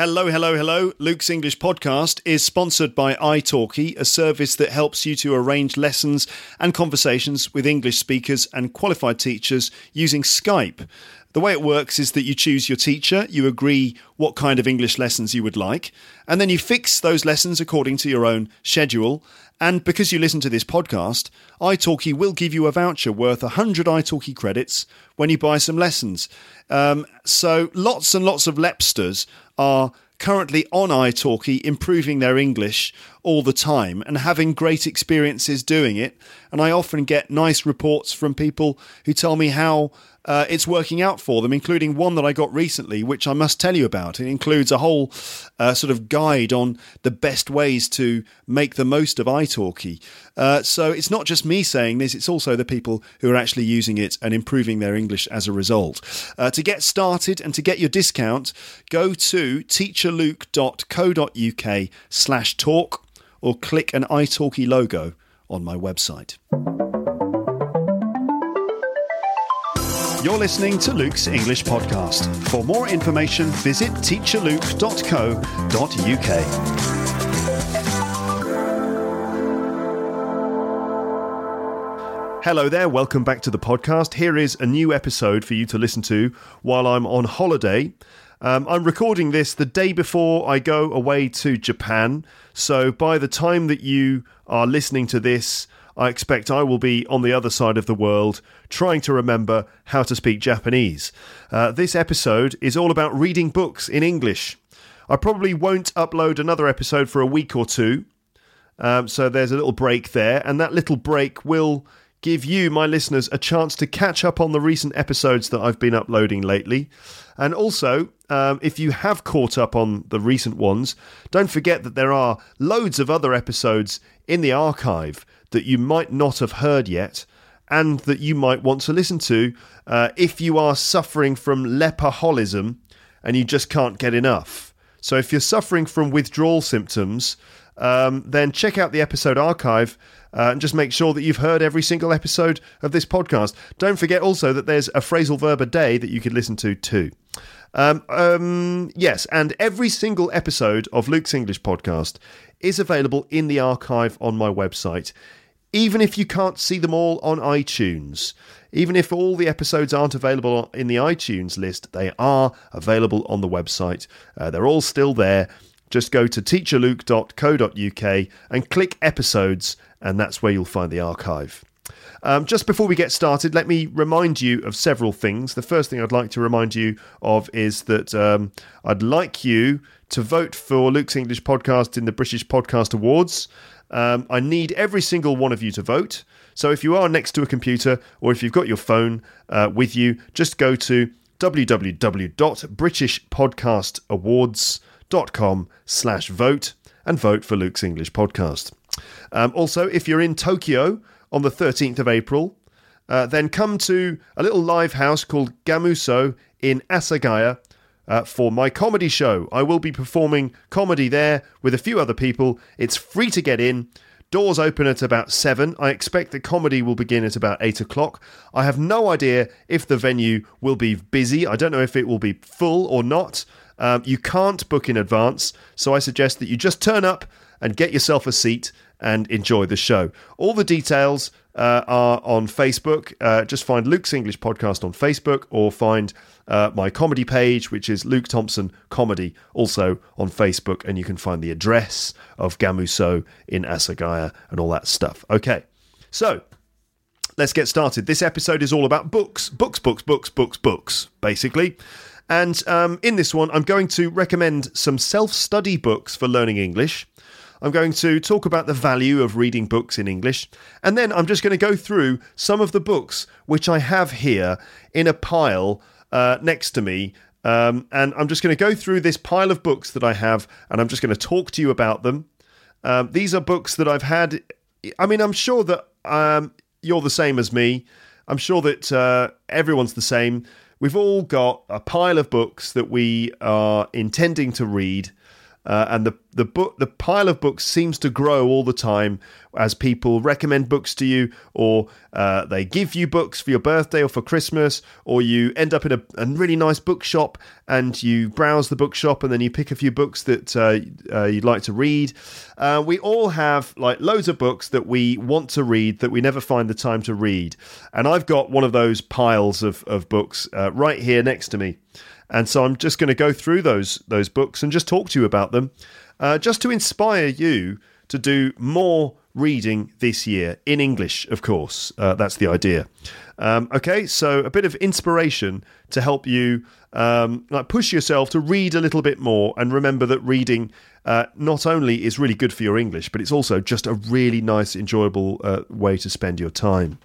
Hello, hello, hello. Luke's English podcast is sponsored by italki, a service that helps you to arrange lessons and conversations with English speakers and qualified teachers using Skype. The way it works is that you choose your teacher, you agree what kind of English lessons you would like, and then you fix those lessons according to your own schedule. And because you listen to this podcast, italki will give you a voucher worth 100 italki credits when you buy some lessons. Um, so lots and lots of Lepsters are currently on italki improving their English all the time and having great experiences doing it. And I often get nice reports from people who tell me how uh, it's working out for them, including one that I got recently, which I must tell you about. It includes a whole uh, sort of guide on the best ways to make the most of italki. Uh, so it's not just me saying this, it's also the people who are actually using it and improving their English as a result. Uh, to get started and to get your discount, go to teacherluke.co.uk slash talk or click an italki logo on my website. You're listening to Luke's English Podcast. For more information, visit teacherluke.co.uk. Hello there, welcome back to the podcast. Here is a new episode for you to listen to while I'm on holiday. Um, I'm recording this the day before I go away to Japan, so by the time that you are listening to this, I expect I will be on the other side of the world trying to remember how to speak Japanese. Uh, this episode is all about reading books in English. I probably won't upload another episode for a week or two, um, so there's a little break there, and that little break will give you, my listeners, a chance to catch up on the recent episodes that I've been uploading lately. And also, um, if you have caught up on the recent ones, don't forget that there are loads of other episodes in the archive that you might not have heard yet and that you might want to listen to uh, if you are suffering from lepaholism and you just can't get enough. So, if you're suffering from withdrawal symptoms, um, then check out the episode archive uh, and just make sure that you've heard every single episode of this podcast. Don't forget also that there's a phrasal verb a day that you could listen to too. Um, um, yes, and every single episode of Luke's English podcast is available in the archive on my website even if you can't see them all on iTunes. Even if all the episodes aren't available in the iTunes list, they are available on the website. Uh, they're all still there. Just go to teacherluke.co.uk and click episodes, and that's where you'll find the archive. Um, just before we get started, let me remind you of several things. The first thing I'd like to remind you of is that um, I'd like you to vote for Luke's English podcast in the British Podcast Awards. Um, I need every single one of you to vote. So if you are next to a computer or if you've got your phone uh, with you, just go to www.britishpodcastawards.com slash vote and vote for Luke's English podcast. Um, also, if you're in Tokyo on the 13th of April, uh, then come to a little live house called Gamuso in Asagaya uh, for my comedy show. I will be performing comedy there with a few other people. It's free to get in. Doors open at about 7. I expect the comedy will begin at about 8 o'clock. I have no idea if the venue will be busy. I don't know if it will be full or not. Um, you can't book in advance, so I suggest that you just turn up and get yourself a seat and enjoy the show. All the details uh, are on Facebook. Uh, just find Luke's English Podcast on Facebook or find uh, my comedy page, which is Luke Thompson Comedy, also on Facebook. And you can find the address of Gamuso in Asagaya and all that stuff. Okay, so let's get started. This episode is all about books, books, books, books, books, books, basically. And um, in this one, I'm going to recommend some self study books for learning English. I'm going to talk about the value of reading books in English, and then I'm just going to go through some of the books which I have here in a pile uh, next to me. Um, and I'm just going to go through this pile of books that I have, and I'm just going to talk to you about them. Um, these are books that I've had. I mean, I'm sure that um, you're the same as me. I'm sure that uh, everyone's the same. We've all got a pile of books that we are intending to read. Uh, and the the book the pile of books seems to grow all the time as people recommend books to you, or uh, they give you books for your birthday or for Christmas, or you end up in a, a, really nice bookshop and you browse the bookshop and then you pick a few books that uh, uh you'd like to read. Uh, we all have like loads of books that we want to read that we never find the time to read, and I've got one of those piles of of books uh, right here next to me. And so I'm just going to go through those those books and just talk to you about them, uh, just to inspire you to do more reading this year in English. Of course, uh, that's the idea. Um, okay, so a bit of inspiration to help you um, like push yourself to read a little bit more, and remember that reading uh, not only is really good for your English, but it's also just a really nice, enjoyable uh, way to spend your time.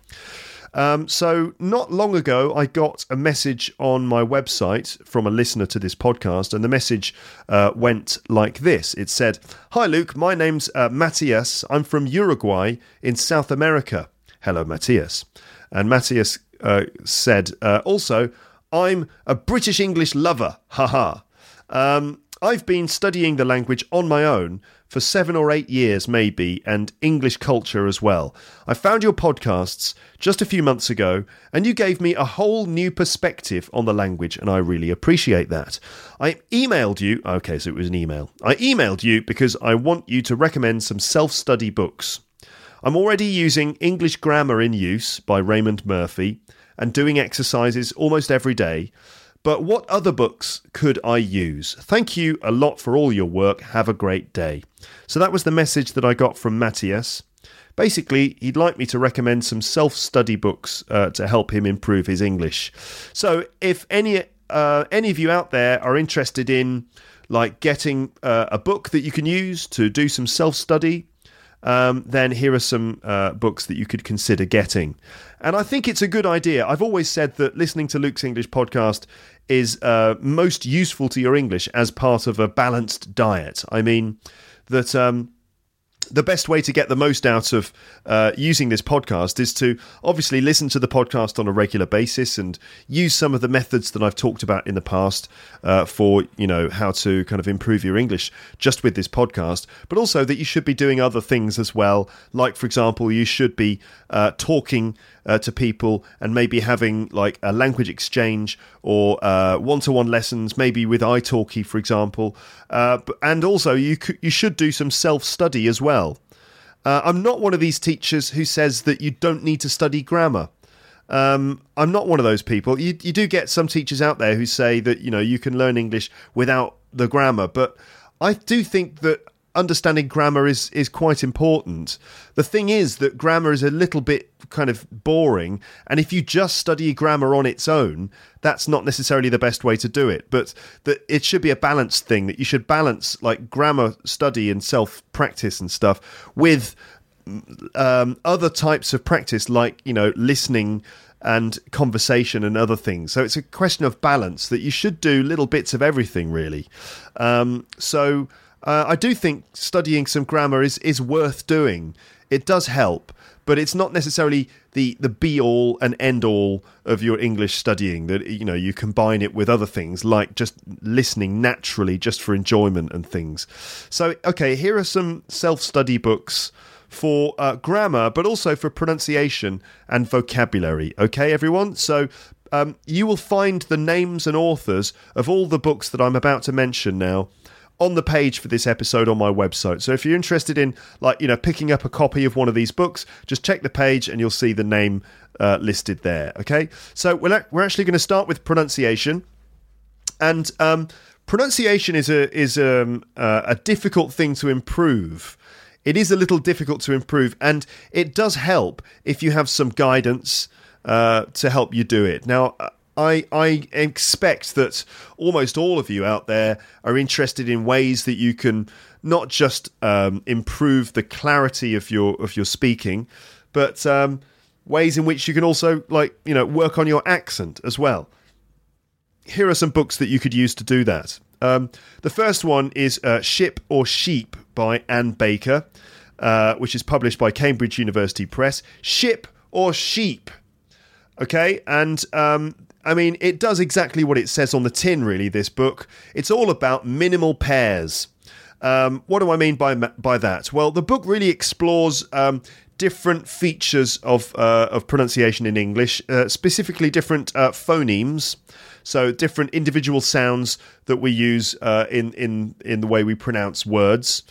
Um, so, not long ago, I got a message on my website from a listener to this podcast, and the message uh, went like this It said, Hi, Luke, my name's uh, Matthias. I'm from Uruguay in South America. Hello, Matthias. And Matthias uh, said, uh, Also, I'm a British English lover. Haha. Um, I've been studying the language on my own for seven or eight years, maybe, and English culture as well. I found your podcasts just a few months ago, and you gave me a whole new perspective on the language, and I really appreciate that. I emailed you, okay, so it was an email. I emailed you because I want you to recommend some self study books. I'm already using English Grammar in Use by Raymond Murphy and doing exercises almost every day. But what other books could I use? Thank you a lot for all your work. Have a great day. So that was the message that I got from Matthias. Basically, he'd like me to recommend some self study books uh, to help him improve his English. So if any uh, any of you out there are interested in like getting uh, a book that you can use to do some self study, um, then here are some uh, books that you could consider getting. And I think it's a good idea. I've always said that listening to Luke's English podcast is uh, most useful to your English as part of a balanced diet. I mean, that. Um, the best way to get the most out of uh, using this podcast is to obviously listen to the podcast on a regular basis and use some of the methods that I've talked about in the past uh, for you know how to kind of improve your English just with this podcast, but also that you should be doing other things as well. Like for example, you should be uh, talking uh, to people and maybe having like a language exchange or one to one lessons, maybe with italki, for example. Uh, and also, you, c- you should do some self study as well. Uh, I'm not one of these teachers who says that you don't need to study grammar. Um, I'm not one of those people. You, you do get some teachers out there who say that you know you can learn English without the grammar, but I do think that understanding grammar is is quite important. The thing is that grammar is a little bit kind of boring, and if you just study grammar on its own, that's not necessarily the best way to do it. But that it should be a balanced thing. That you should balance like grammar study and self practice and stuff with um, other types of practice, like you know listening and conversation and other things. So it's a question of balance that you should do little bits of everything, really. Um, so uh, I do think studying some grammar is, is worth doing. It does help, but it's not necessarily the, the be all and end all of your English studying. That you know you combine it with other things like just listening naturally, just for enjoyment and things. So okay, here are some self study books for uh, grammar, but also for pronunciation and vocabulary. Okay, everyone. So um, you will find the names and authors of all the books that I'm about to mention now on the page for this episode on my website. So if you're interested in like you know picking up a copy of one of these books, just check the page and you'll see the name uh, listed there. Okay, so we're we're actually going to start with pronunciation, and um, pronunciation is a is um, uh, a difficult thing to improve. It is a little difficult to improve, and it does help if you have some guidance uh, to help you do it. Now, I, I expect that almost all of you out there are interested in ways that you can not just um, improve the clarity of your of your speaking, but um, ways in which you can also like you know work on your accent as well. here are some books that you could use to do that. Um, the first one is uh, Ship or Sheep by Anne Baker, uh, which is published by Cambridge University Press. Ship or Sheep. Okay, and um, I mean, it does exactly what it says on the tin, really, this book. It's all about minimal pairs. Um, what do I mean by, by that? Well, the book really explores um, different features of, uh, of pronunciation in English, uh, specifically different uh, phonemes. So different individual sounds that we use uh, in in in the way we pronounce words,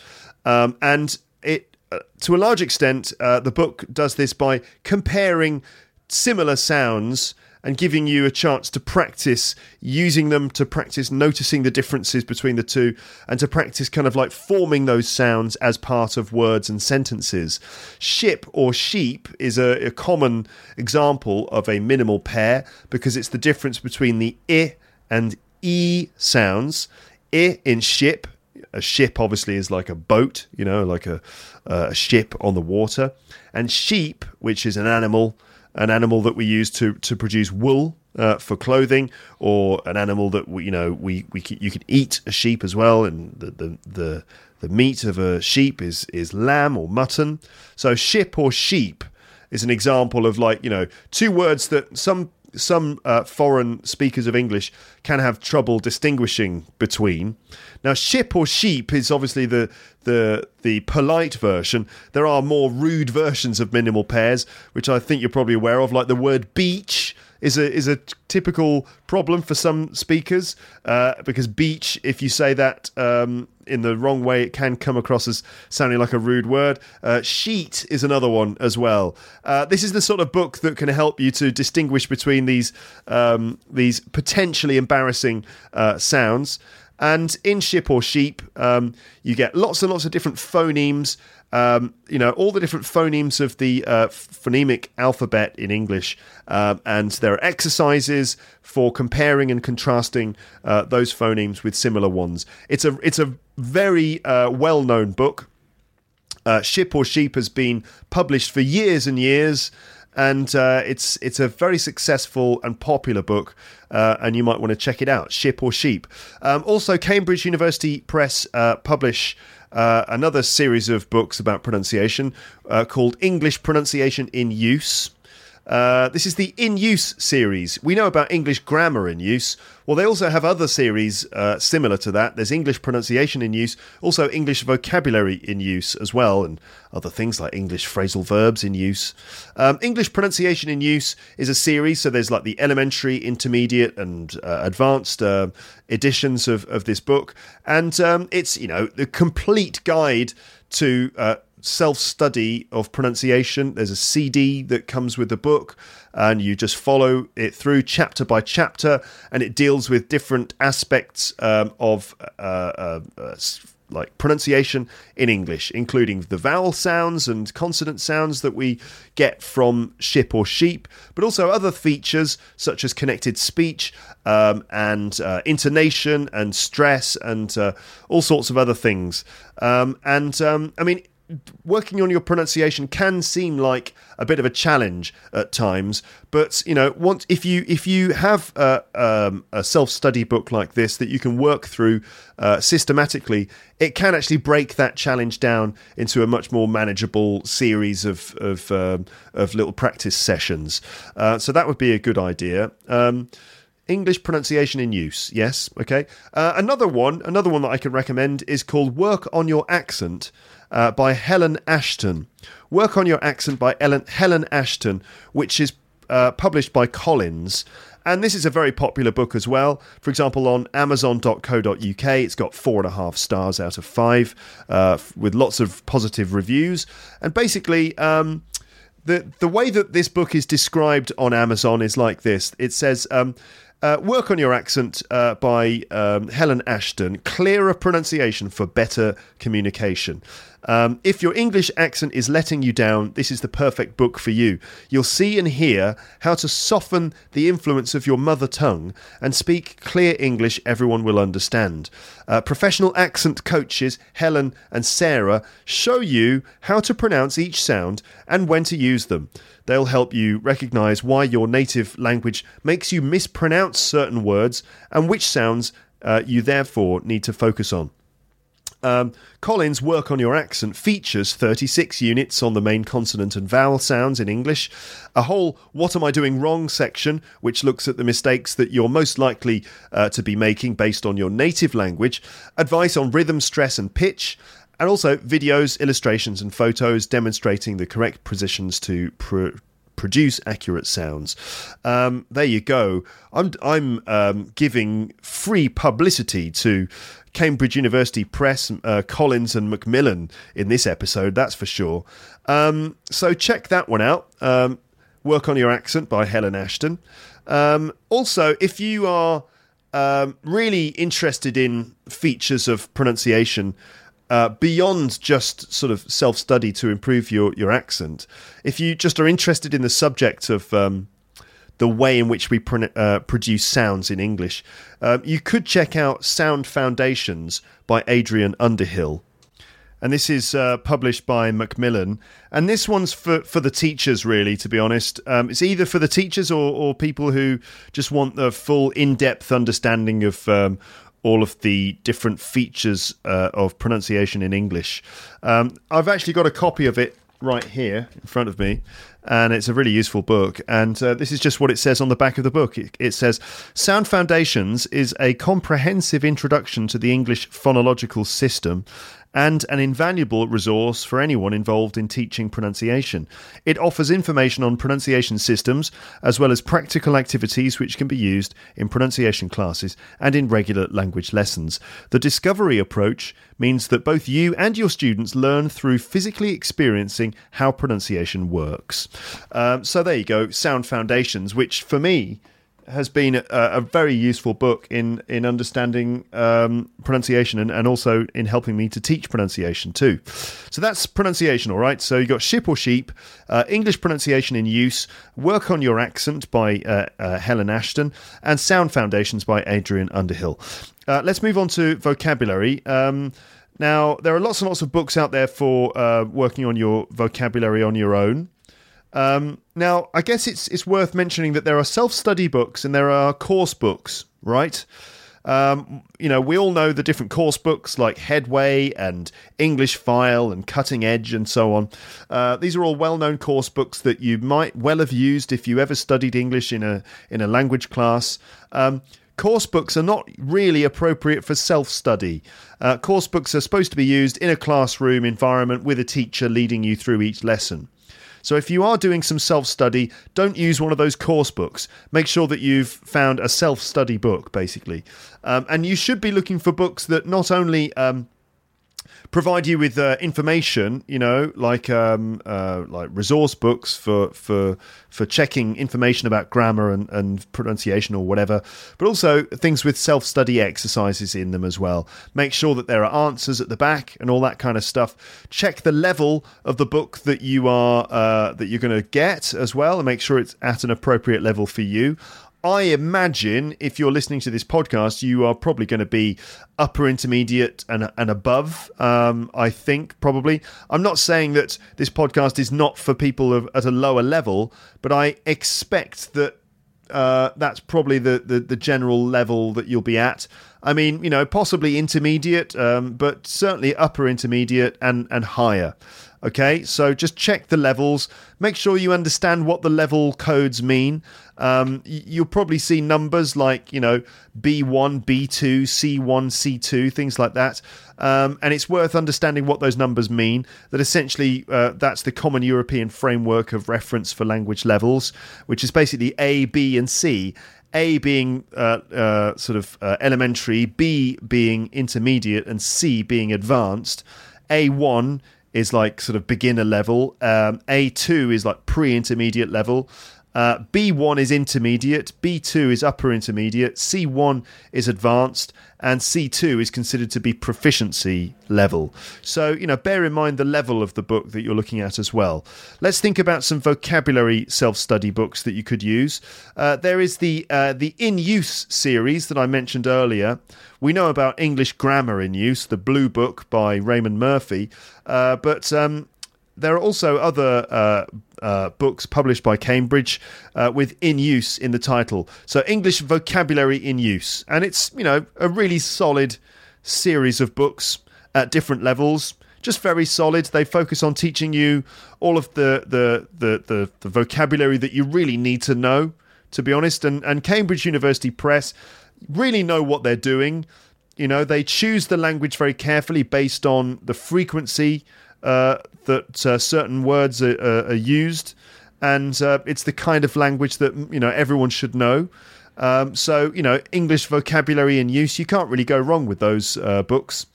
um, and it uh, to a large extent uh, the book does this by comparing similar sounds and giving you a chance to practice using them, to practice noticing the differences between the two, and to practice kind of like forming those sounds as part of words and sentences. Ship or sheep is a, a common example of a minimal pair because it's the difference between the i and e sounds. I in ship a ship obviously is like a boat, you know, like a, a ship on the water. And sheep, which is an animal, an animal that we use to to produce wool uh, for clothing, or an animal that we, you know we we you can eat a sheep as well, and the the the, the meat of a sheep is is lamb or mutton. So ship or sheep is an example of like you know two words that some some uh, foreign speakers of English can have trouble distinguishing between. Now, ship or sheep is obviously the the the polite version. There are more rude versions of minimal pairs, which I think you're probably aware of, like the word beach is a is a typical problem for some speakers uh, because beach, if you say that um, in the wrong way, it can come across as sounding like a rude word. Uh, sheet is another one as well. Uh, this is the sort of book that can help you to distinguish between these um, these potentially embarrassing uh, sounds. And in Ship or Sheep, um, you get lots and lots of different phonemes. Um, you know, all the different phonemes of the uh, phonemic alphabet in English. Um, and there are exercises for comparing and contrasting uh, those phonemes with similar ones. It's a, it's a very uh, well known book. Uh, Ship or Sheep has been published for years and years and uh, it's it's a very successful and popular book, uh, and you might want to check it out. Ship or Sheep. Um, also, Cambridge University Press uh, publish. Uh, another series of books about pronunciation uh, called English Pronunciation in Use. Uh, this is the In Use series. We know about English grammar in use. Well, they also have other series uh, similar to that. There's English pronunciation in use, also English vocabulary in use as well, and other things like English phrasal verbs in use. Um, English pronunciation in use is a series, so there's like the elementary, intermediate, and uh, advanced uh, editions of, of this book. And um, it's, you know, the complete guide to uh, self study of pronunciation. There's a CD that comes with the book, and you just follow it through chapter by chapter, and it deals with different aspects um, of. Uh, uh, uh, like pronunciation in English, including the vowel sounds and consonant sounds that we get from ship or sheep, but also other features such as connected speech um, and uh, intonation and stress and uh, all sorts of other things. Um, and um, I mean, working on your pronunciation can seem like a bit of a challenge at times but you know once if you if you have a, um, a self-study book like this that you can work through uh, systematically it can actually break that challenge down into a much more manageable series of of, um, of little practice sessions uh, so that would be a good idea um, English pronunciation in use. Yes, okay. Uh, another one, another one that I can recommend is called "Work on Your Accent." Uh, by Helen Ashton. Work on Your Accent by Ellen, Helen Ashton, which is uh, published by Collins. And this is a very popular book as well. For example, on Amazon.co.uk, it's got four and a half stars out of five, uh, with lots of positive reviews. And basically, um, the the way that this book is described on Amazon is like this. It says. Um, uh, Work on Your Accent uh, by um, Helen Ashton. Clearer pronunciation for better communication. Um, if your English accent is letting you down, this is the perfect book for you. You'll see and hear how to soften the influence of your mother tongue and speak clear English everyone will understand. Uh, professional accent coaches Helen and Sarah show you how to pronounce each sound and when to use them. They'll help you recognize why your native language makes you mispronounce certain words and which sounds uh, you therefore need to focus on. Um, Collins' Work on Your Accent features 36 units on the main consonant and vowel sounds in English, a whole What Am I Doing Wrong section, which looks at the mistakes that you're most likely uh, to be making based on your native language, advice on rhythm, stress, and pitch, and also videos, illustrations, and photos demonstrating the correct positions to produce accurate sounds. Um, there you go. I'm I'm um, giving free publicity to Cambridge University Press, uh, Collins and Macmillan in this episode. That's for sure. Um, so check that one out. Um, Work on Your Accent by Helen Ashton. Um, also, if you are um, really interested in features of pronunciation uh, beyond just sort of self study to improve your, your accent, if you just are interested in the subject of um, the way in which we pro- uh, produce sounds in English, um, you could check out Sound Foundations by Adrian Underhill. And this is uh, published by Macmillan. And this one's for, for the teachers, really, to be honest. Um, it's either for the teachers or, or people who just want the full in depth understanding of um, all of the different features uh, of pronunciation in English. Um, I've actually got a copy of it right here in front of me, and it's a really useful book. And uh, this is just what it says on the back of the book. It, it, says Sound Foundations is a comprehensive introduction to the English phonological system and an invaluable resource for anyone involved in teaching pronunciation. It offers information on pronunciation systems as well as practical activities which can be used in pronunciation classes and in regular language lessons. The discovery approach means that both you and your students learn through physically experiencing how pronunciation works. Um, so there you go, Sound Foundations, which for me, has been a, a, very useful book in in understanding um, pronunciation and, and also in helping me to teach pronunciation too. So that's pronunciation, all right. So you got ship or sheep, uh, English pronunciation in use, work on your accent by uh, uh, Helen Ashton, and sound foundations by Adrian Underhill. Uh, let's move on to vocabulary. Um, now there are lots and lots of books out there for uh, working on your vocabulary on your own. Um, now, I guess it's it's worth mentioning that there are self study books and there are course books, right? Um, you know, we all know the different course books like Headway and English File and Cutting Edge and so on. Uh, these are all well-known course books that you might well have used if you ever studied English in a in a language class. Um, course books are not really appropriate for self-study. Uh, course books are supposed to be used in a classroom environment with a teacher leading you through each lesson. So if you are doing some self study, don't use one of those course books. Make sure that you've found a self study book, basically. Um, and you should be looking for books that not only um, provide you with uh, information, you know, like um, uh, like resource books for for for checking information about grammar and, and pronunciation or whatever, but also things with self study exercises in them as well. Make sure that there are answers at the back and all that kind of stuff. Check the level of the book that you are uh, that you're going to get as well, and make sure it's at an appropriate level for you. I imagine if you're listening to this podcast, you are probably going to be upper intermediate and, and above. Um, I think probably. I'm not saying that this podcast is not for people of, at a lower level, but I expect that uh, that's probably the, the, the general level that you'll be at. I mean, you know, possibly intermediate, um, but certainly upper intermediate and and higher. Okay, so just check the levels. Make sure you understand what the level codes mean. Um, you'll probably see numbers like, you know, B1, B2, C1, C2, things like that. Um, and it's worth understanding what those numbers mean. That essentially, uh, that's the common European framework of reference for language levels, which is basically A, B, and C. A being uh, uh, sort of uh, elementary, B being intermediate, and C being advanced. A1 is like sort of beginner level. Um, A2 is like pre intermediate level. Uh, B1 is intermediate, B2 is upper intermediate, C1 is advanced, and C2 is considered to be proficiency level. So, you know, bear in mind the level of the book that you're looking at as well. Let's think about some vocabulary self study books that you could use. Uh, there is the, uh, the In Use series that I mentioned earlier. We know about English Grammar in Use, the Blue Book by Raymond Murphy, uh, but um, there are also other uh, uh, books published by Cambridge uh, with "in use" in the title. So English vocabulary in use, and it's you know a really solid series of books at different levels. Just very solid. They focus on teaching you all of the the the, the, the vocabulary that you really need to know. To be honest, and and Cambridge University Press really know what they're doing. You know, they choose the language very carefully based on the frequency uh, that uh, certain words are, are used, and uh, it's the kind of language that you know everyone should know. Um, so you know, English vocabulary in use, you can't really go wrong with those uh, books.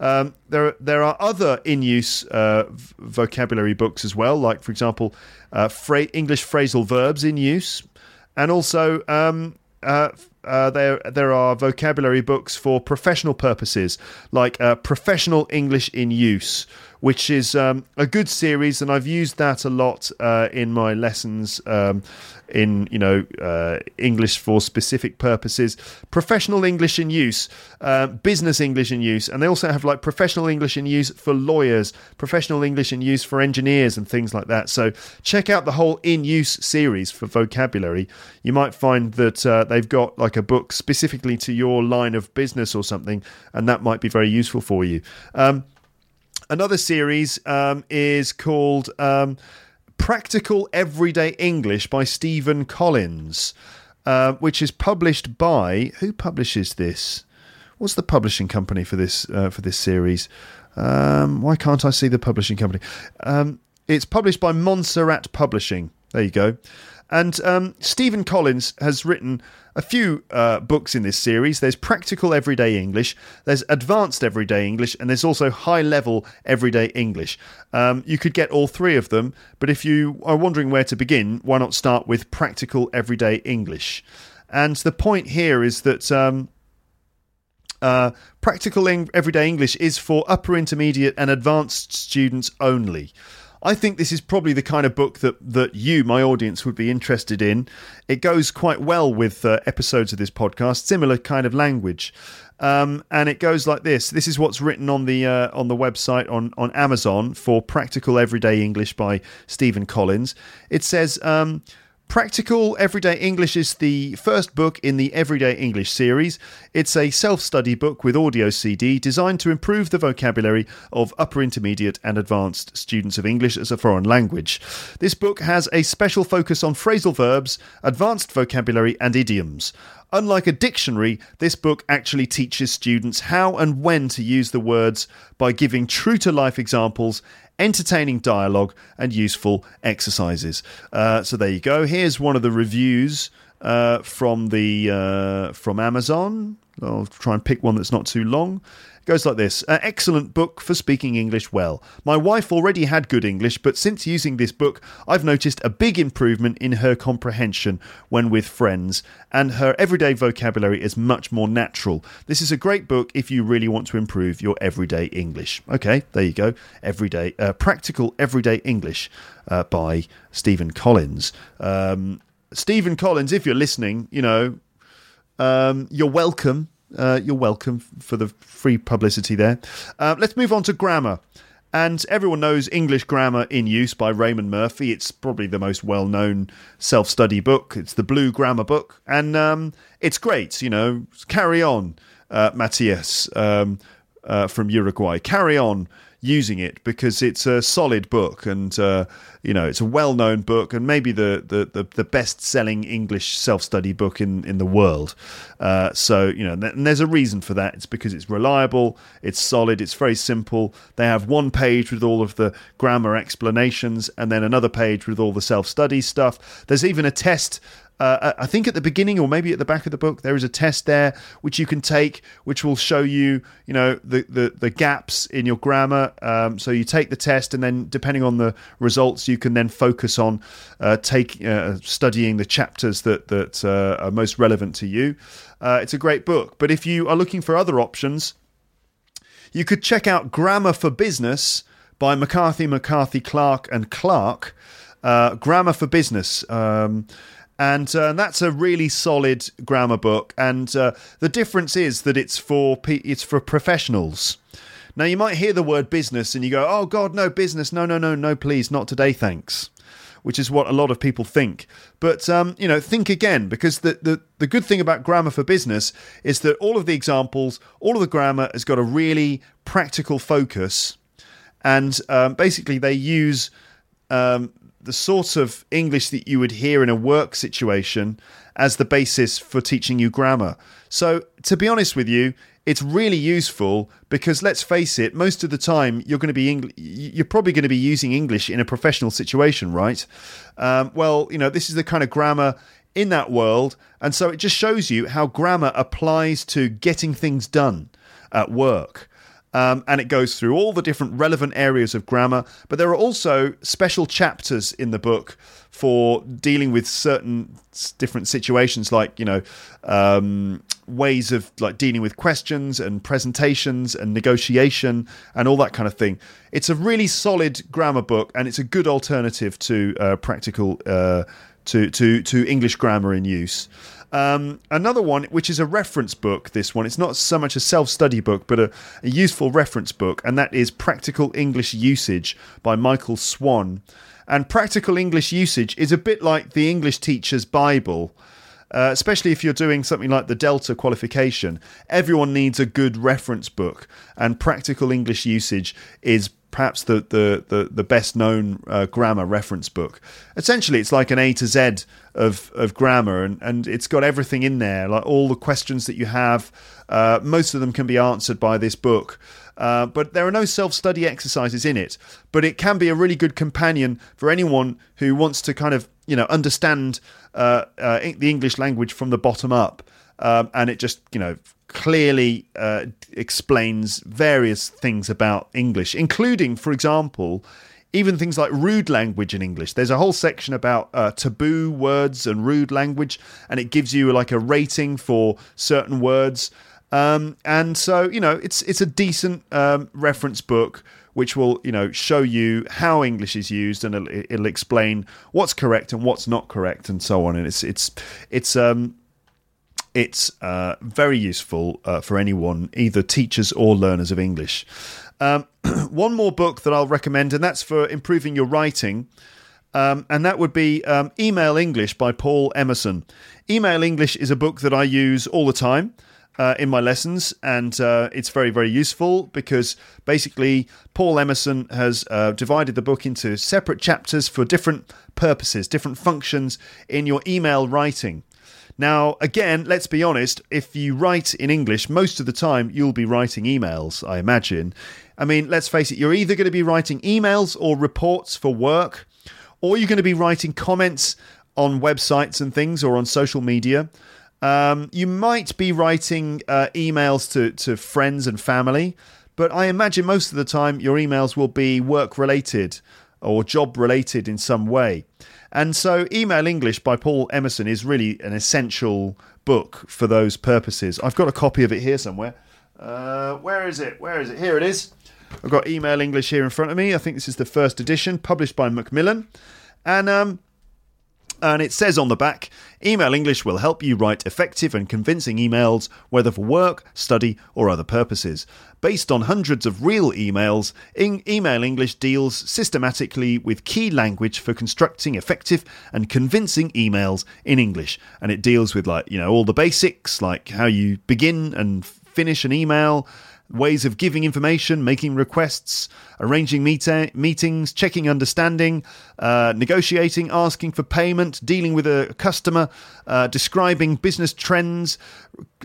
Um, there, there are other in-use uh, v- vocabulary books as well, like for example, uh, fra- English phrasal verbs in use, and also um, uh, uh, there there are vocabulary books for professional purposes, like uh, Professional English in Use, which is um, a good series, and I've used that a lot uh, in my lessons um, in you know uh, English for specific purposes. Professional English in use, uh, business English in use, and they also have like professional English in use for lawyers, professional English in use for engineers, and things like that. So check out the whole in use series for vocabulary. You might find that uh, they've got like a book specifically to your line of business or something, and that might be very useful for you. Um, another series um, is called um, Practical Everyday English by Stephen Collins, uh, which is published by who publishes this? What's the publishing company for this uh, for this series? Um, why can't I see the publishing company? Um, it's published by Montserrat Publishing. There you go. And um, Stephen Collins has written a few uh, books in this series. There's Practical Everyday English, there's Advanced Everyday English, and there's also High Level Everyday English. Um, you could get all three of them, but if you are wondering where to begin, why not start with Practical Everyday English? And the point here is that. Um, uh, practical everyday English is for upper intermediate and advanced students only. I think this is probably the kind of book that, that you, my audience, would be interested in. It goes quite well with uh, episodes of this podcast, similar kind of language. Um, and it goes like this. This is what's written on the uh, on the website on on Amazon for Practical Everyday English by Stephen Collins. It says. Um, Practical Everyday English is the first book in the Everyday English series. It's a self study book with audio CD designed to improve the vocabulary of upper intermediate and advanced students of English as a foreign language. This book has a special focus on phrasal verbs, advanced vocabulary, and idioms. Unlike a dictionary, this book actually teaches students how and when to use the words by giving true to life examples entertaining dialogue, and useful exercises. Uh, so there you go. Here's one of the reviews uh, from the uh, from Amazon. I'll try and pick one that's not too long. Goes like this uh, Excellent book for speaking English well. My wife already had good English, but since using this book, I've noticed a big improvement in her comprehension when with friends, and her everyday vocabulary is much more natural. This is a great book if you really want to improve your everyday English. Okay, there you go. Everyday, uh, Practical Everyday English uh, by Stephen Collins. Um, Stephen Collins, if you're listening, you know, um, you're welcome uh, you're welcome for the free publicity there. Uh, let's move on to grammar. And everyone knows English Grammar in Use by Raymond Murphy. It's probably the most well known self study book. It's the Blue Grammar book. And um, it's great, you know. Carry on, uh, Matias um, uh, from Uruguay. Carry on using it because it's a solid book and uh, you know it's a well-known book and maybe the the, the, the best-selling English self-study book in, in the world. Uh, so you know, and there's a reason for that. It's because it's reliable, it's solid, it's very simple. They have one page with all of the grammar explanations and then another page with all the self-study stuff. There's even a test uh, I think at the beginning or maybe at the back of the book, there is a test there which you can take, which will show you, you know, the the, the gaps in your grammar. Um, so you take the test, and then depending on the results, you can then focus on uh, take uh, studying the chapters that that uh, are most relevant to you. Uh, it's a great book, but if you are looking for other options, you could check out Grammar for Business by McCarthy, McCarten, Clark, and Clark. Uh, grammar for Business. Um, and uh, that's a really solid grammar book. And uh, the difference is that it's for it's for professionals. Now you might hear the word business and you go, "Oh God, no business! No, no, no, no, please, not today, thanks." Which is what a lot of people think. But um, you know, think again because the, the the good thing about grammar for business is that all of the examples, all of the grammar has got a really practical focus, and um, basically they use um, the sort of English that you would hear in a work situation as the basis for teaching you grammar. So, to be honest with you, it's really useful because let's face it, most of the time you're going to be Eng- you're probably going to be using English in a professional situation, right? Um, well, you know, this is the kind of grammar in that world, and so it just shows you how grammar applies to getting things done at work. Um, and it goes through all the different relevant areas of grammar. But there are also special chapters in the book for dealing with certain different situations, like you know um, ways of like dealing with questions and presentations and negotiation and all that kind of thing. It's a really solid grammar book, and it's a good alternative to uh, practical uh, to to to English grammar in use. Um, another one, which is a reference book, this one, it's not so much a self study book, but a, a, useful reference book, and that is Practical English Usage by Michael Swan. And Practical English Usage is a bit like the English teacher's Bible. Uh, especially if you're doing something like the Delta qualification, everyone needs a good reference book, and practical English usage is perhaps the the the, the best known uh, grammar reference book. Essentially, it's like an A to Z of of grammar, and and it's got everything in there, like all the questions that you have. Uh, most of them can be answered by this book. Uh, but there are no self study exercises in it. But it can be a really good companion for anyone who wants to kind of, you know, understand uh, uh, the English language from the bottom up. Um, and it just, you know, clearly uh, explains various things about English, including, for example, even things like rude language in English. There's a whole section about uh, taboo words and rude language, and it gives you like a rating for certain words. Um, and so, you know, it's it's a decent um, reference book which will, you know, show you how English is used, and it'll, it'll, explain what's correct and what's not correct, and so on. And it's it's it's um it's uh, very useful uh, for anyone, either teachers or learners of English. Um, one more book that I'll recommend, and that's for improving your writing. Um, and that would be um, Email English by Paul Emerson. Email English is a book that I use all the time uh, in my lessons, and uh, it's very, very useful because basically Paul Emerson has uh, divided the book into separate chapters for different purposes, different functions in your email writing. Now, again, let's be honest, if you write in English, most of the time you'll be writing emails, I imagine. I mean, let's face it, you're either going to be writing emails or reports for work, or you're going to be writing comments on websites and things or on social media. Um, you might be writing uh, emails to, to friends and family, but I imagine most of the time your emails will be work related or job related in some way. And so, Email English by Paul Emerson is really an essential book for those purposes. I've got a copy of it here somewhere. Uh, where is it? Where is it? Here it is. I've got Email English here in front of me. I think this is the first edition, published by Macmillan. And um, and it says on the back Email English will help you write effective and convincing emails, whether for work, study, or other purposes. Based on hundreds of real emails, Email English deals systematically with key language for constructing effective and convincing emails in English. And it deals with, like, you know, all the basics, like how you begin and finish an email ways of giving information, making requests, arranging meet- meetings, checking understanding, uh, negotiating, asking for payment, dealing with a customer, uh, describing business trends,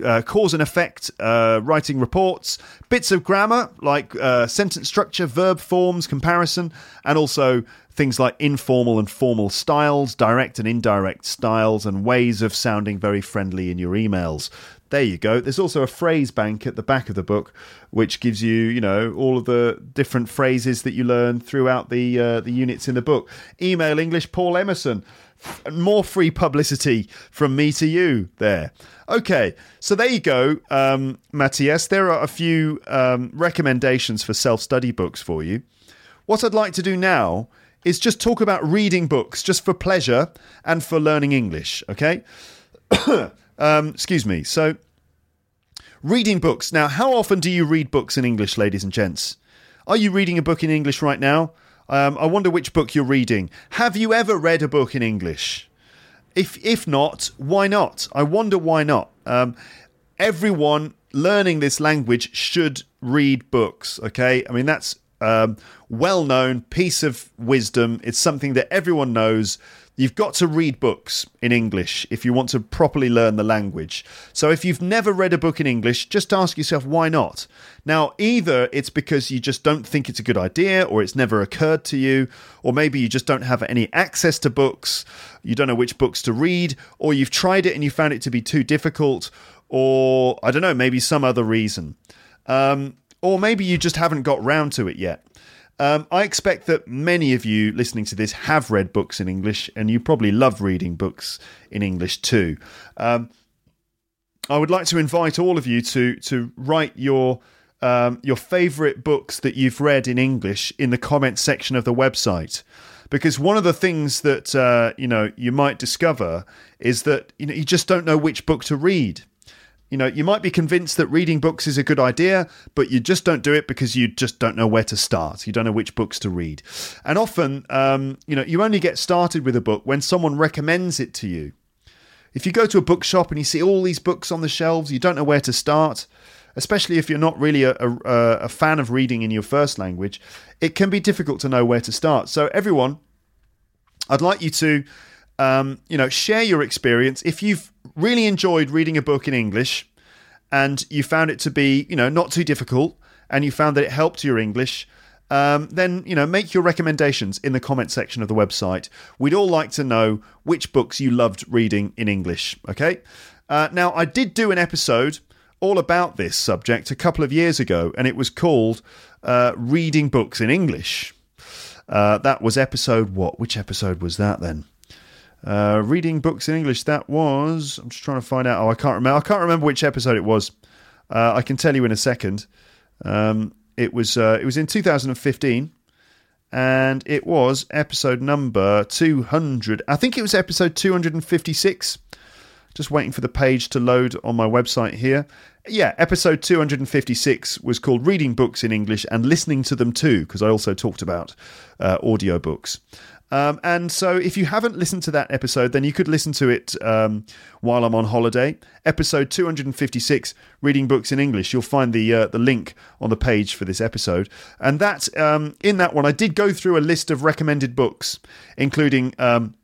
uh, cause and effect, uh, writing reports, bits of grammar like uh, sentence structure, verb forms, comparison, and also things like informal and formal styles, direct and indirect styles, and ways of sounding very friendly in your emails. There you go. There's also a phrase bank at the back of the book, which gives you, you know, all of the different phrases that you learn throughout the uh, the units in the book. Email English Paul Emerson. More free publicity from me to you there. Okay, so there you go, um, Matthias. There are a few um, recommendations for self study books for you. What I'd like to do now is just talk about reading books just for pleasure and for learning English, okay? um, excuse me. So, reading books. Now, how often do you read books in English, ladies and gents? Are you reading a book in English right now? Um, I wonder which book you're reading. Have you ever read a book in English? If if not, why not? I wonder why not. Um, everyone learning this language should read books. Okay, I mean that's um, well known piece of wisdom. It's something that everyone knows. You've got to read books in English if you want to properly learn the language. So if you've never read a book in English, just ask yourself why not. Now, either it's because you just don't think it's a good idea, or it's never occurred to you, or maybe you just don't have any access to books, you don't know which books to read, or you've tried it and you found it to be too difficult, or I don't know, maybe some other reason. Um, or maybe you just haven't got round to it yet. Um, I expect that many of you listening to this have read books in English, and you probably love reading books in English too. Um, I would like to invite all of you to to write your um, your favourite books that you've read in English in the comments section of the website, because one of the things that uh, you know you might discover is that you know you just don't know which book to read. You know, you might be convinced that reading books is a good idea, but you just don't do it because you just don't know where to start. You don't know which books to read. And often, um, you know, you only get started with a book when someone recommends it to you. If you go to a bookshop and you see all these books on the shelves, you don't know where to start, especially if you're not really a, a, a fan of reading in your first language, it can be difficult to know where to start. So, everyone, I'd like you to um, you know, share your experience. If you've really enjoyed reading a book in English and you found it to be, you know, not too difficult and you found that it helped your English, um, then, you know, make your recommendations in the comment section of the website. We'd all like to know which books you loved reading in English, okay? Uh, now, I did do an episode all about this subject a couple of years ago, and it was called uh, Reading Books in English. Uh, that was episode what? Which episode was that then? Uh, reading books in English. That was. I'm just trying to find out. Oh, I can't remember. I can't remember which episode it was. Uh, I can tell you in a second. Um, it was. Uh, it was in 2015, and it was episode number 200. I think it was episode 256. Just waiting for the page to load on my website here. Yeah, episode 256 was called Reading Books in English and Listening to Them Too, because I also talked about uh, audiobooks. Um, and so, if you haven't listened to that episode, then you could listen to it um, while I'm on holiday. Episode 256, reading books in English. You'll find the uh, the link on the page for this episode. And that um, in that one, I did go through a list of recommended books, including um,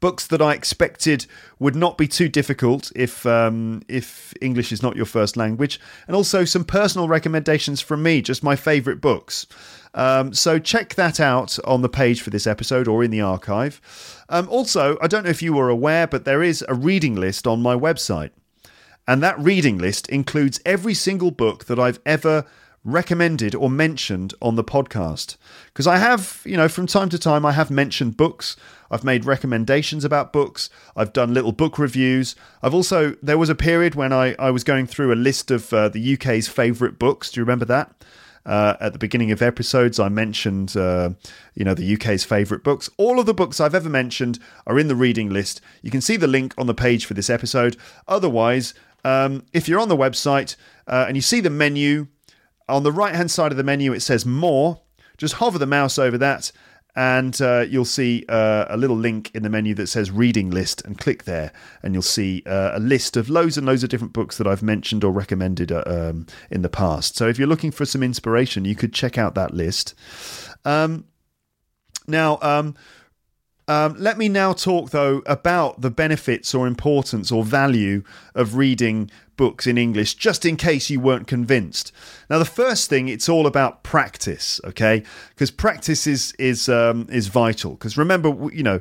books that I expected would not be too difficult if um, if English is not your first language, and also some personal recommendations from me, just my favourite books. Um, so check that out on the page for this episode or in the archive. Um, also, I don't know if you were aware, but there is a reading list on my website. And that reading list includes every single book that I've ever recommended or mentioned on the podcast. Because I have, you know, from time to time, I have mentioned books. I've made recommendations about books. I've done little book reviews. I've also, there was a period when I, I was going through a list of uh, the UK's favourite books. Do you remember that? Uh, at the beginning of episodes, I mentioned, uh, you know, the UK's favourite books. All of the books I've ever mentioned are in the reading list. You can see the link on the page for this episode. Otherwise, um, if you're on the website uh, and you see the menu, on the right hand side of the menu, it says More. Just hover the mouse over that and uh, you'll see uh, a little link in the menu that says reading list and click there and you'll see uh, a list of loads and loads of different books that i've mentioned or recommended uh, um, in the past so if you're looking for some inspiration you could check out that list um, now um, um let me now talk though about the benefits or importance or value of reading books in English just in case you weren't convinced. Now, the first thing, it's all about practice, okay? Because practice is is um, is vital. Because remember, you know,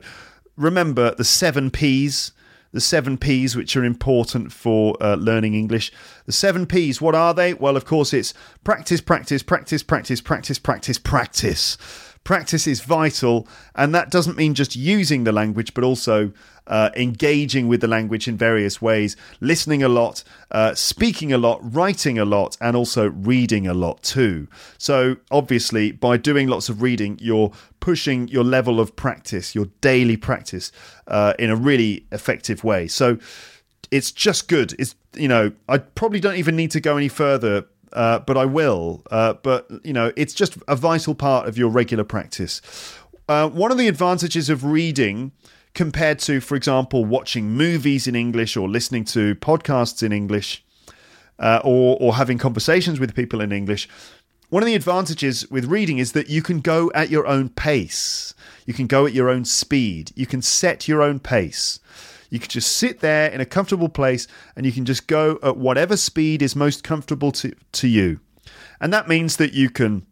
remember the seven P's. The seven P's, which are important for uh, learning English. The seven P's, what are they? Well, of course, it's practice, practice, practice, practice, practice, practice, practice. Practice is vital, and that doesn't mean just using the language, but also uh, engaging with the language in various ways, listening a lot, uh, speaking a lot, writing a lot, and also reading a lot too. So, obviously, by doing lots of reading, you're pushing your level of practice, your daily practice, uh, in a really effective way. So, it's just good. It's you know, I probably don't even need to go any further uh, but I will. Uh, but you know, it's just a vital part of your regular practice. Uh, one of the advantages of reading compared to, for example, watching movies in English or listening to podcasts in English uh, or, or having conversations with people in English. One of the advantages with reading is that you can go at your own pace. You can go at your own speed. You can set your own pace. You can just sit there in a comfortable place and you can just go at whatever speed is most comfortable to, to you. And that means that you can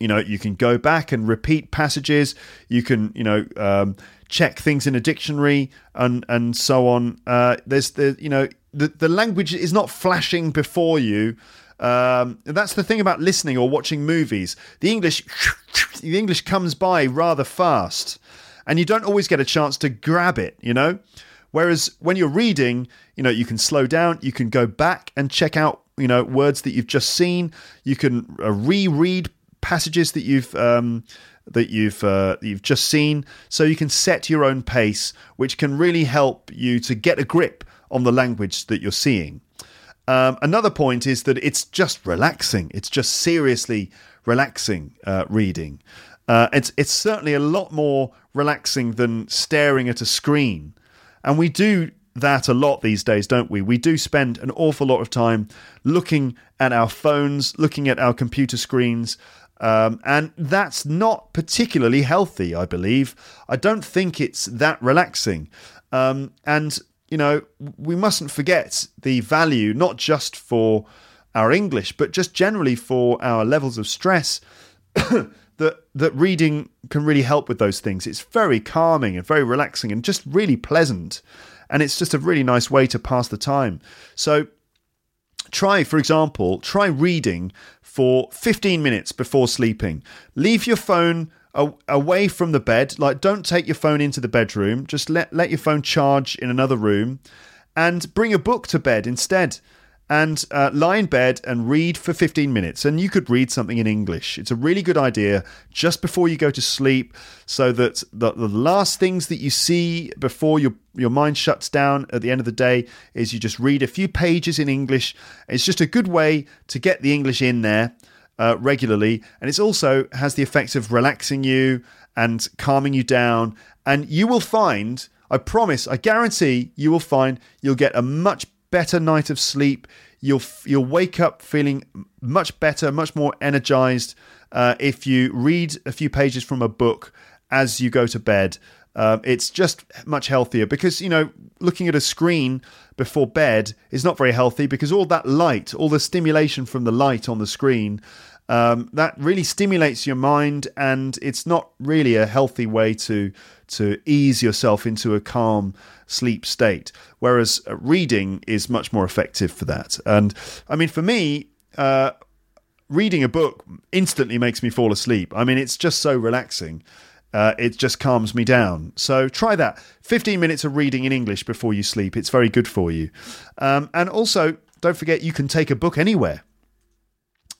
you know you can go back and repeat passages. You can you know um, check things in a dictionary and and so on. Uh, there's the you know the, the language is not flashing before you. Um, that's the thing about listening or watching movies. The english the english comes by rather fast and you don't always get a chance to grab it you know whereas when you're reading you know you can slow down you can go back and check out you know words that you've just seen you can uh, reread passages that you've um, that you've uh, you've just seen, so you can set your own pace, which can really help you to get a grip on the language that you're seeing. Um, another point is that it's just relaxing. It's just seriously relaxing uh, reading. Uh, it's it's certainly a lot more relaxing than staring at a screen, and we do that a lot these days, don't we? We do spend an awful lot of time looking at our phones, looking at our computer screens, um, and that's not particularly healthy, I believe. I don't think it's that relaxing. Um, and, you know, we mustn't forget the value, not just for our English, but just generally for our levels of stress. that that reading can really help with those things. It's very calming and very relaxing and just really pleasant. And it's just a really nice way to pass the time. So try, for example, try reading for 15 minutes before sleeping. Leave your phone away from the bed. Like, don't take your phone into the bedroom. Just let, let your phone charge in another room and bring a book to bed instead and uh, lie in bed and read for 15 minutes. And you could read something in English. It's a really good idea just before you go to sleep so that the, the last things that you see before your, your mind shuts down at the end of the day is you just read a few pages in English. It's just a good way to get the English in there. Uh, regularly, and it also has the effect of relaxing you and calming you down. And you will find, I promise, I guarantee, you will find you'll get a much better night of sleep. You'll you'll wake up feeling much better, much more energized uh, if you read a few pages from a book as you go to bed. Uh, it's just much healthier because you know looking at a screen before bed is not very healthy because all that light, all the stimulation from the light on the screen, um, that really stimulates your mind, and it's not really a healthy way to to ease yourself into a calm sleep state. Whereas uh, reading is much more effective for that. And I mean, for me, uh, reading a book instantly makes me fall asleep. I mean, it's just so relaxing. Uh, it just calms me down. So try that. 15 minutes of reading in English before you sleep. It's very good for you. Um, and also, don't forget you can take a book anywhere.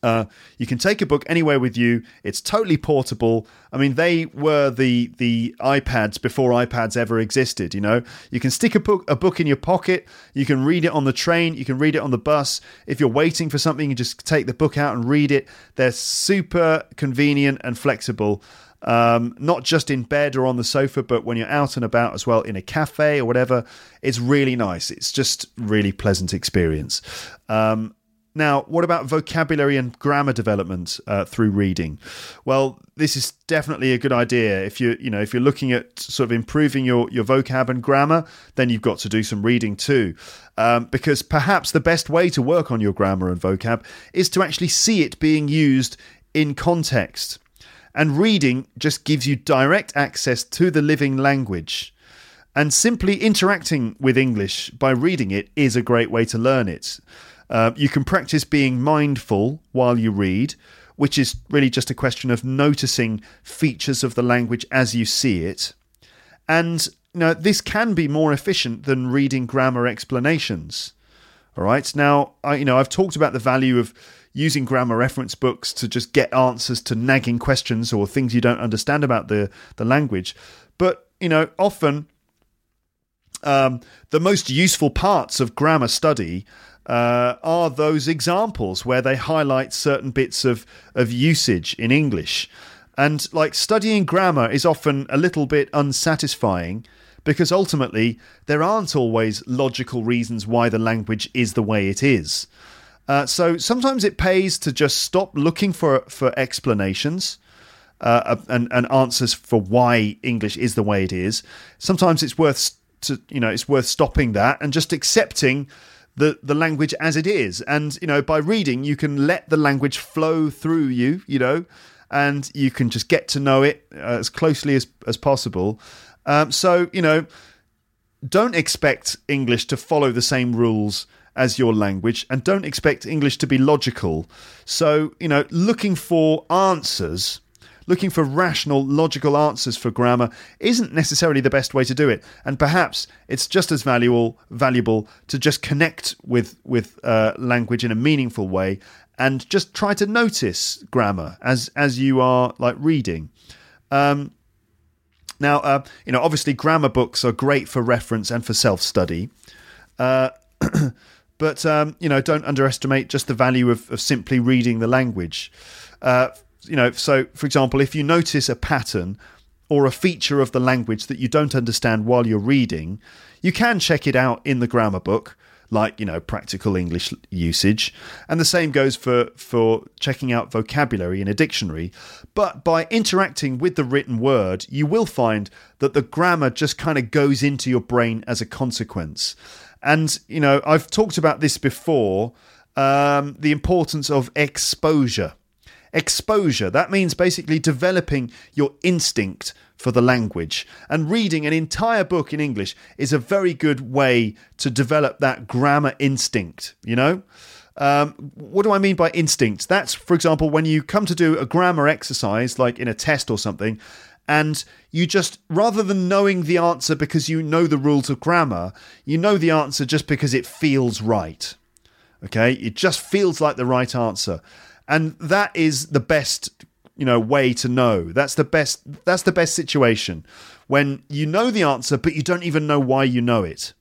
Uh, you can take a book anywhere with you. It's totally portable. I mean, they were the the iPads before iPads ever existed. You know, you can stick a book a book in your pocket. You can read it on the train. You can read it on the bus. If you're waiting for something, you just take the book out and read it. They're super convenient and flexible. Um, not just in bed or on the sofa, but when you're out and about as well in a cafe or whatever. It's really nice. It's just really pleasant experience. Um, now, what about vocabulary and grammar development uh, through reading? Well, this is definitely a good idea. If you you know if you're looking at sort of improving your your vocab and grammar, then you've got to do some reading too, um, because perhaps the best way to work on your grammar and vocab is to actually see it being used in context. And reading just gives you direct access to the living language. And simply interacting with English by reading it is a great way to learn it. Uh, you can practice being mindful while you read, which is really just a question of noticing features of the language as you see it. And you know, this can be more efficient than reading grammar explanations. All right. Now, I, you know, I've talked about the value of using grammar reference books to just get answers to nagging questions or things you don't understand about the the language. But you know, often um, the most useful parts of grammar study uh, are those examples where they highlight certain bits of, of usage in English. And like studying grammar is often a little bit unsatisfying because ultimately there aren't always logical reasons why the language is the way it is. Uh, so sometimes it pays to just stop looking for for explanations uh, and, and answers for why English is the way it is. Sometimes it's worth to you know it's worth stopping that and just accepting the the language as it is. And you know by reading you can let the language flow through you you know and you can just get to know it uh, as closely as as possible. Um, so you know don't expect english to follow the same rules as your language and don't expect english to be logical. So you know looking for answers looking for rational, logical answers for grammar isn't necessarily the best way to do it. And perhaps it's just as valuable valuable to just connect with with uh, language in a meaningful way and just try to notice grammar as as you are like reading. Um, now, uh, you know, obviously, grammar books are great for reference and for self study. Uh, but um, you know, don't underestimate just the value of, of simply reading the language. Uh, you know, so for example, if you notice a pattern or a feature of the language that you don't understand while you're reading, you can check it out in the grammar book, like you know, practical English usage, and the same goes for for checking out vocabulary in a dictionary. But by interacting with the written word, you will find that the grammar just kind of goes into your brain as a consequence. And you know, I've talked about this before. Um, the importance of exposure Exposure, that means basically developing your instinct for the language. And reading an entire book in English is a very good way to develop that grammar instinct, you know? Um, what do I mean by instinct? That's, for example, when you come to do a grammar exercise, like in a test or something, and you just, rather than knowing the answer because you know the rules of grammar, you know the answer just because it feels right. Okay? It just feels like the right answer and that is the best you know way to know. That's the best that's the best situation. When you know the answer but you don't even know why you know it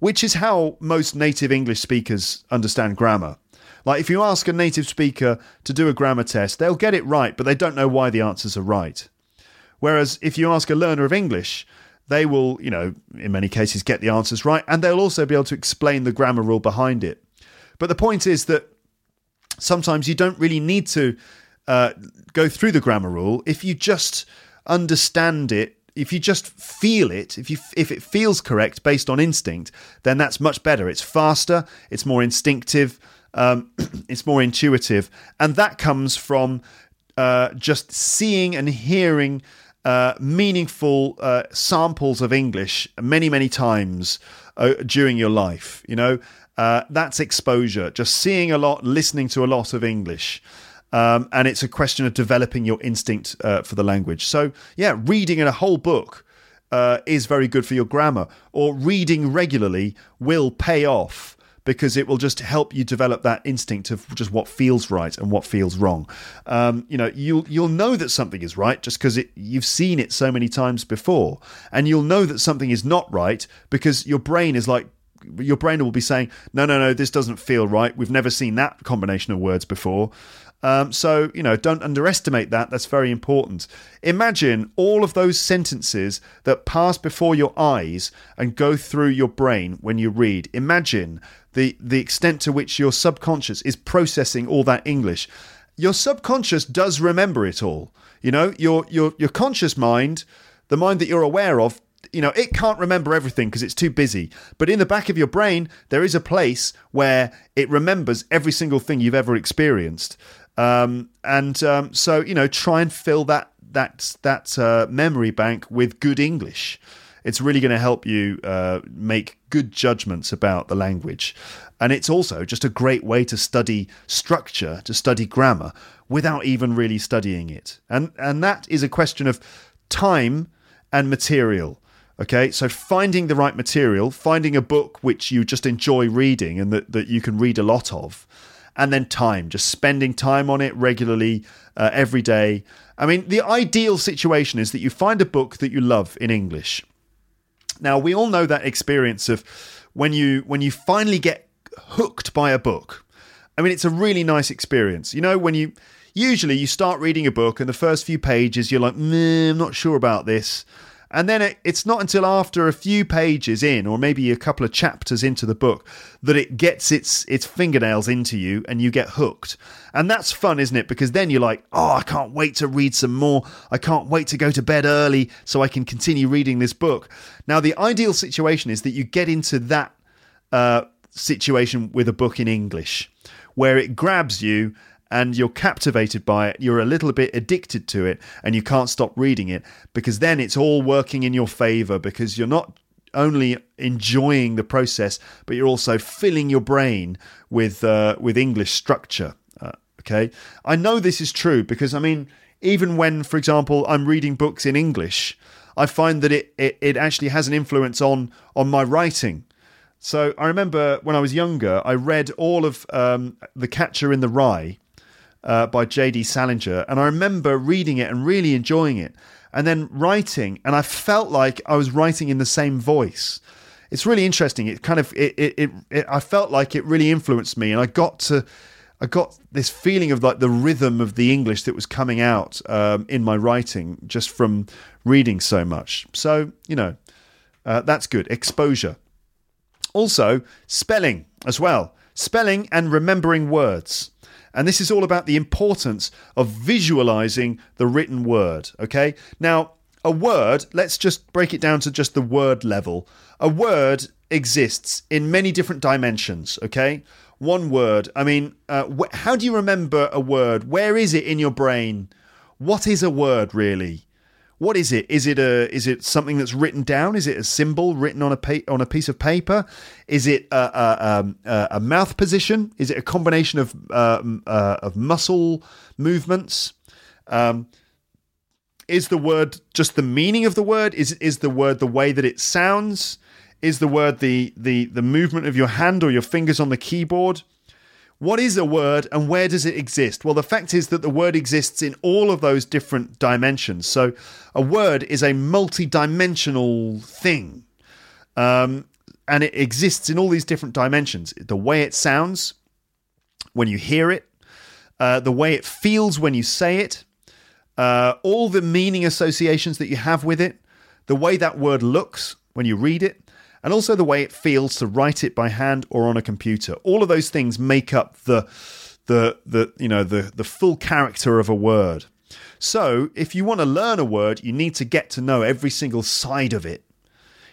which is how most native english speakers understand grammar. Like if you ask a native speaker to do a grammar test they'll get it right but they don't know why the answers are right. Whereas if you ask a learner of english they will you know in many cases get the answers right and they'll also be able to explain the grammar rule behind it. But the point is that sometimes you don't really need to uh, go through the grammar rule if you just understand it if you just feel it, if you if it feels correct based on instinct, then that's much better. It's faster, it's more instinctive, um, it's more intuitive, and that comes from uh, just seeing and hearing uh, meaningful uh, samples of English many many times uh, during your life. You know, uh, that's exposure, just seeing a lot, listening to a lot of English. Um, and it's a question of developing your instinct uh, for the language. So, yeah, reading in a whole book uh, is very good for your grammar, or reading regularly will pay off because it will just help you develop that instinct of just what feels right and what feels wrong. Um, you know, you'll you'll know that something is right just because you've seen it so many times before, and you'll know that something is not right because your brain is like your brain will be saying, no, no, no, this doesn't feel right. We've never seen that combination of words before. Um, so, you know, don't underestimate that. That's very important. Imagine all of those sentences that pass before your eyes and go through your brain when you read. Imagine the, the extent to which your subconscious is processing all that English. Your subconscious does remember it all. You know, your, your, your conscious mind, the mind that you're aware of, you know, it can't remember everything because it's too busy. But in the back of your brain, there is a place where it remembers every single thing you've ever experienced. Um, and um, so, you know, try and fill that that that uh, memory bank with good English. It's really going to help you uh, make good judgments about the language. And it's also just a great way to study structure, to study grammar, without even really studying it. And and that is a question of time and material. Okay, so finding the right material, finding a book which you just enjoy reading and that, that you can read a lot of, and then time, just spending time on it regularly uh, every day. I mean, the ideal situation is that you find a book that you love in English. Now, we all know that experience of when you when you finally get hooked by a book. I mean, it's a really nice experience. You know, when you usually you start reading a book and the first few pages you're like, I'm not sure about this. And then it, it's not until after a few pages in, or maybe a couple of chapters into the book, that it gets its its fingernails into you and you get hooked. And that's fun, isn't it? Because then you're like, oh, I can't wait to read some more. I can't wait to go to bed early so I can continue reading this book. Now, the ideal situation is that you get into that uh, situation with a book in English, where it grabs you and you're captivated by it, you're a little bit addicted to it, and you can't stop reading it because then it's all working in your favor because you're not only enjoying the process, but you're also filling your brain with uh, with English structure. Uh, okay, I know this is true because I mean, even when, for example, I'm reading books in English, I find that it, it, it actually has an influence on on my writing. So I remember when I was younger, I read all of um, The Catcher in the Rye uh, by J.D. Salinger, and I remember reading it and really enjoying it, and then writing, and I felt like I was writing in the same voice. It's really interesting. It kind of it, it, it, it I felt like it really influenced me, and I got to I got this feeling of like the rhythm of the English that was coming out um, in my writing just from reading so much. So you know, uh, that's good exposure. Also, spelling as well. Spelling and remembering words. And this is all about the importance of visualizing the written word. Okay. Now, a word, let's just break it down to just the word level. A word exists in many different dimensions. Okay. One word. I mean, uh, wh- how do you remember a word? Where is it in your brain? What is a word really? What is it? Is it a is it something that's written down? Is it a symbol written on a pa- on a piece of paper? Is it a, a, um, a, mouth position? Is it a combination of uh, uh, of muscle movements? Um, is the word just the meaning of the word? Is is the word the way that it sounds? Is the word the the the movement of your hand or your fingers on the keyboard? What is a word and where does it exist? Well, the fact is that the word exists in all of those different dimensions. So, a word is a multi dimensional thing. Um, and it exists in all these different dimensions. The way it sounds when you hear it, uh, the way it feels when you say it, uh, all the meaning associations that you have with it, the way that word looks when you read it, and also the way it feels to write it by hand or on a computer. All of those things make up the the the you know the the full character of a word. So, if you want to learn a word, you need to get to know every single side of it.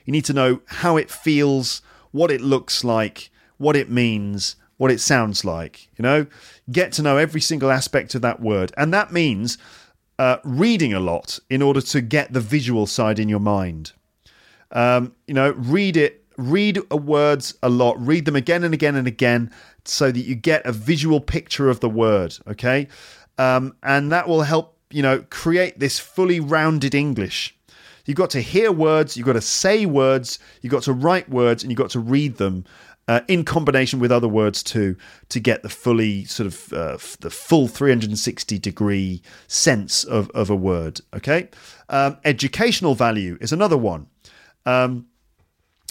You need to know how it feels, what it looks like, what it means, what it sounds like. You know, get to know every single aspect of that word. And that means uh, reading a lot in order to get the visual side in your mind. Um, you know, read it, read words a lot, read them again and again and again so that you get a visual picture of the word, okay? Um, and that will help, you know, create this fully rounded English. You've got to hear words, you've got to say words, you've got to write words, and you've got to read them. Uh, in combination with other words too, to get the fully sort of uh, the full 360 degree sense of, of a word. Okay, um, educational value is another one. Um,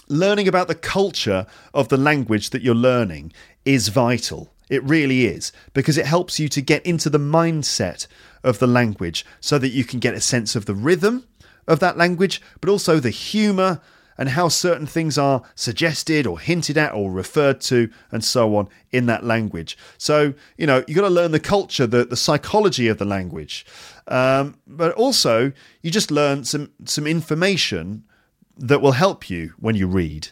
learning about the culture of the language that you're learning is vital. It really is, because it helps you to get into the mindset of the language so that you can get a sense of the rhythm of that language, but also the humour and how certain things are suggested or hinted at or referred to and so on in that language. So, you know, you've got to learn the culture, the, the psychology of the language. Um, but also, you just learn some, some information that will help you when you read.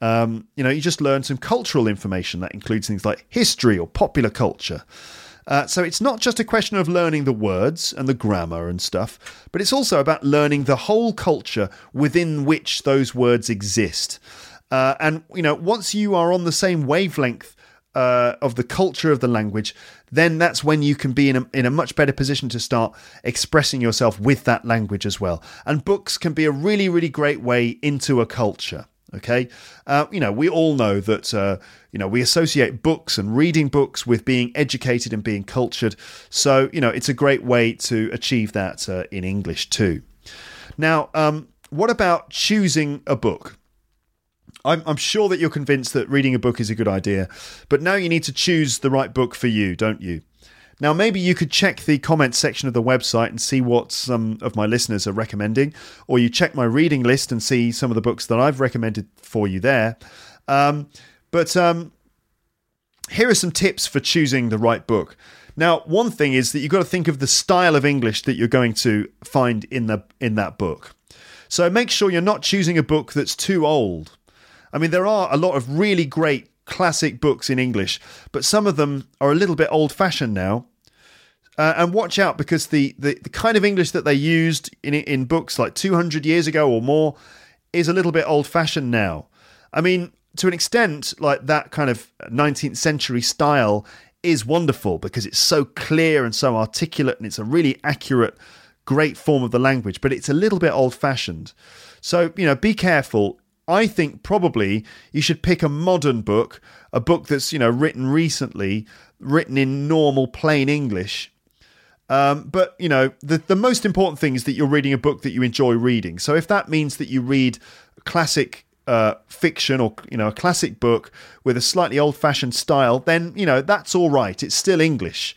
Um, you know, you just learn some cultural information that includes things like history or popular culture. Uh, so it's not just a question of learning the words and the grammar and stuff, but it's also about learning the whole culture within which those words exist. Uh, and you know, once you are on the same wavelength uh, of the culture of the language, then that's when you can be in a, in a much better position to start expressing yourself with that language as well. And books can be a really, really great way into a culture. Okay, uh, you know we all know that uh, you know we associate books and reading books with being educated and being cultured. So you know it's a great way to achieve that uh, in English too. Now, um, what about choosing a book? I'm, I'm sure that you're convinced that reading a book is a good idea, but now you need to choose the right book for you, don't you? Now, maybe you could check the comments section of the website and see what some of my listeners are recommending, or you check my reading list and see some of the books that I've recommended for you there. Um, but um, here are some tips for choosing the right book. Now, one thing is that you've got to think of the style of English that you're going to find in the in that book. So make sure you're not choosing a book that's too old. I mean, there are a lot of really great classic books in English, but some of them are a little bit old fashioned now. Uh, and watch out because the, the, the, kind of English that they used in, in books like 200 years ago or more is a little bit old fashioned now. I mean, to an extent, like that kind of 19th century style is wonderful because it's so clear and so articulate and it's a really accurate, great form of the language, but it's a little bit old fashioned. So, you know, be careful I think probably you should pick a modern book, a book that's you know written recently, written in normal plain English. Um, but you know the the most important thing is that you're reading a book that you enjoy reading. So if that means that you read classic uh, fiction or you know a classic book with a slightly old-fashioned style, then you know that's all right. It's still English.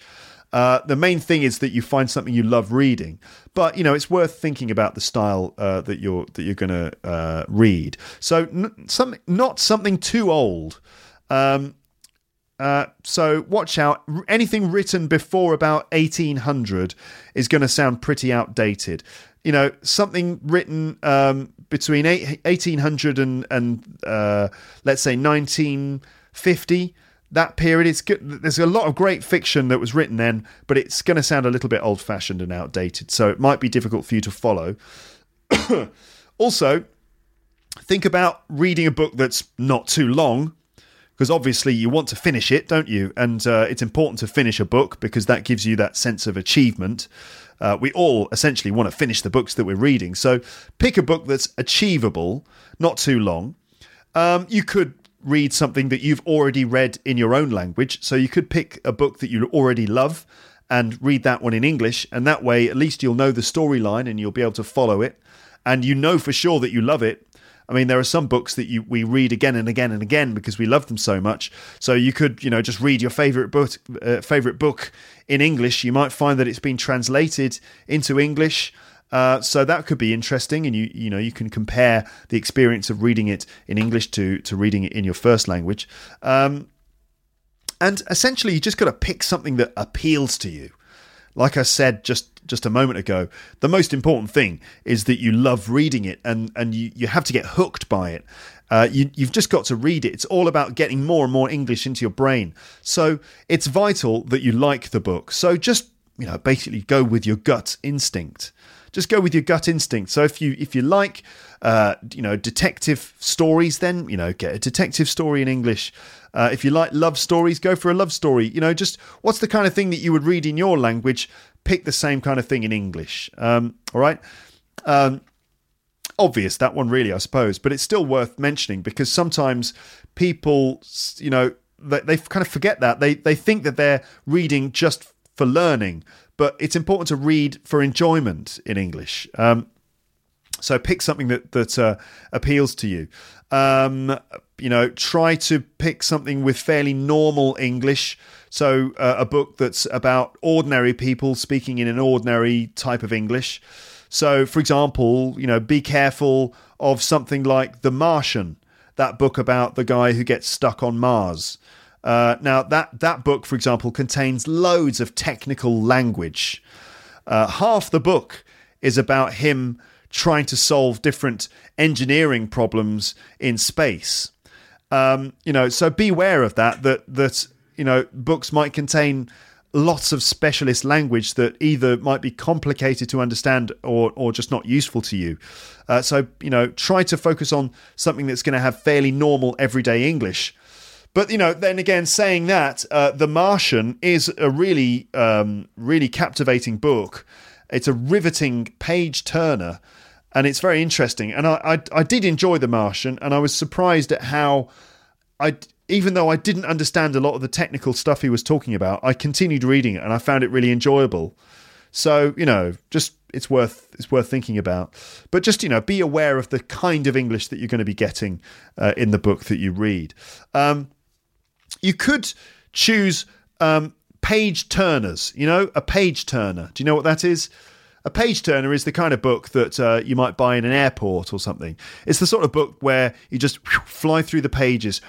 Uh, the main thing is that you find something you love reading, but you know it's worth thinking about the style uh, that you're that you're going to uh, read. So n- something not something too old. Um, uh, so watch out. Anything written before about 1800 is going to sound pretty outdated. You know, something written um, between 1800 and, and uh, let's say 1950 that period is good. There's a lot of great fiction that was written then, but it's going to sound a little bit old fashioned and outdated. So it might be difficult for you to follow. also, think about reading a book that's not too long, because obviously you want to finish it, don't you? And uh, it's important to finish a book because that gives you that sense of achievement. Uh, we all essentially want to finish the books that we're reading. So pick a book that's achievable, not too long. Um, you could read something that you've already read in your own language. So you could pick a book that you already love and read that one in English. And that way, at least you'll know the storyline and you'll be able to follow it. And you know for sure that you love it. I mean, there are some books that you we read again and again and again because we love them so much. So you could, you know, just read your favorite book, uh, favorite book in English. You might find that it's been translated into English. Uh, so that could be interesting, and you you know you can compare the experience of reading it in English to to reading it in your first language. Um, and essentially, you just got to pick something that appeals to you. Like I said just just a moment ago, the most important thing is that you love reading it, and and you you have to get hooked by it. Uh, you, you've just got to read it. It's all about getting more and more English into your brain. So it's vital that you like the book. So just you know basically go with your gut instinct just go with your gut instinct. So if you if you like uh, you know detective stories, then you know get a detective story in English. Uh, if you like love stories, go for a love story. You know, just what's the kind of thing that you would read in your language? Pick the same kind of thing in English. Um, all right. Um, obvious that one really, I suppose, but it's still worth mentioning because sometimes people, you know, they, they kind of forget that they they think that they're reading just for learning but it's important to read for enjoyment in English. Um, so pick something that that uh, appeals to you. Um, you know, try to pick something with fairly normal English. So, uh, a book that's about ordinary people speaking in an ordinary type of English. So, for example, you know, be careful of something like The Martian, that book about the guy who gets stuck on Mars. Uh, now, that, that book, for example, contains loads of technical language. Uh, half the book is about him trying to solve different engineering problems in space. Um, you know, so beware of that. That that you know, books might contain lots of specialist language that either might be complicated to understand or or just not useful to you. Uh, so you know, try to focus on something that's going to have fairly normal everyday English. But you know, then again, saying that, uh, The Martian is a really, um, really captivating book. It's a riveting page turner, and it's very interesting. And I, I, I did enjoy The Martian, and I was surprised at how I, even though I didn't understand a lot of the technical stuff he was talking about, I continued reading it, and I found it really enjoyable. So you know, just it's worth it's worth thinking about. But just you know, be aware of the kind of English that you're going to be getting uh, in the book that you read. Um, you could choose um, page turners. You know, a page turner. Do you know what that is? A page turner is the kind of book that uh, you might buy in an airport or something. It's the sort of book where you just fly through the pages,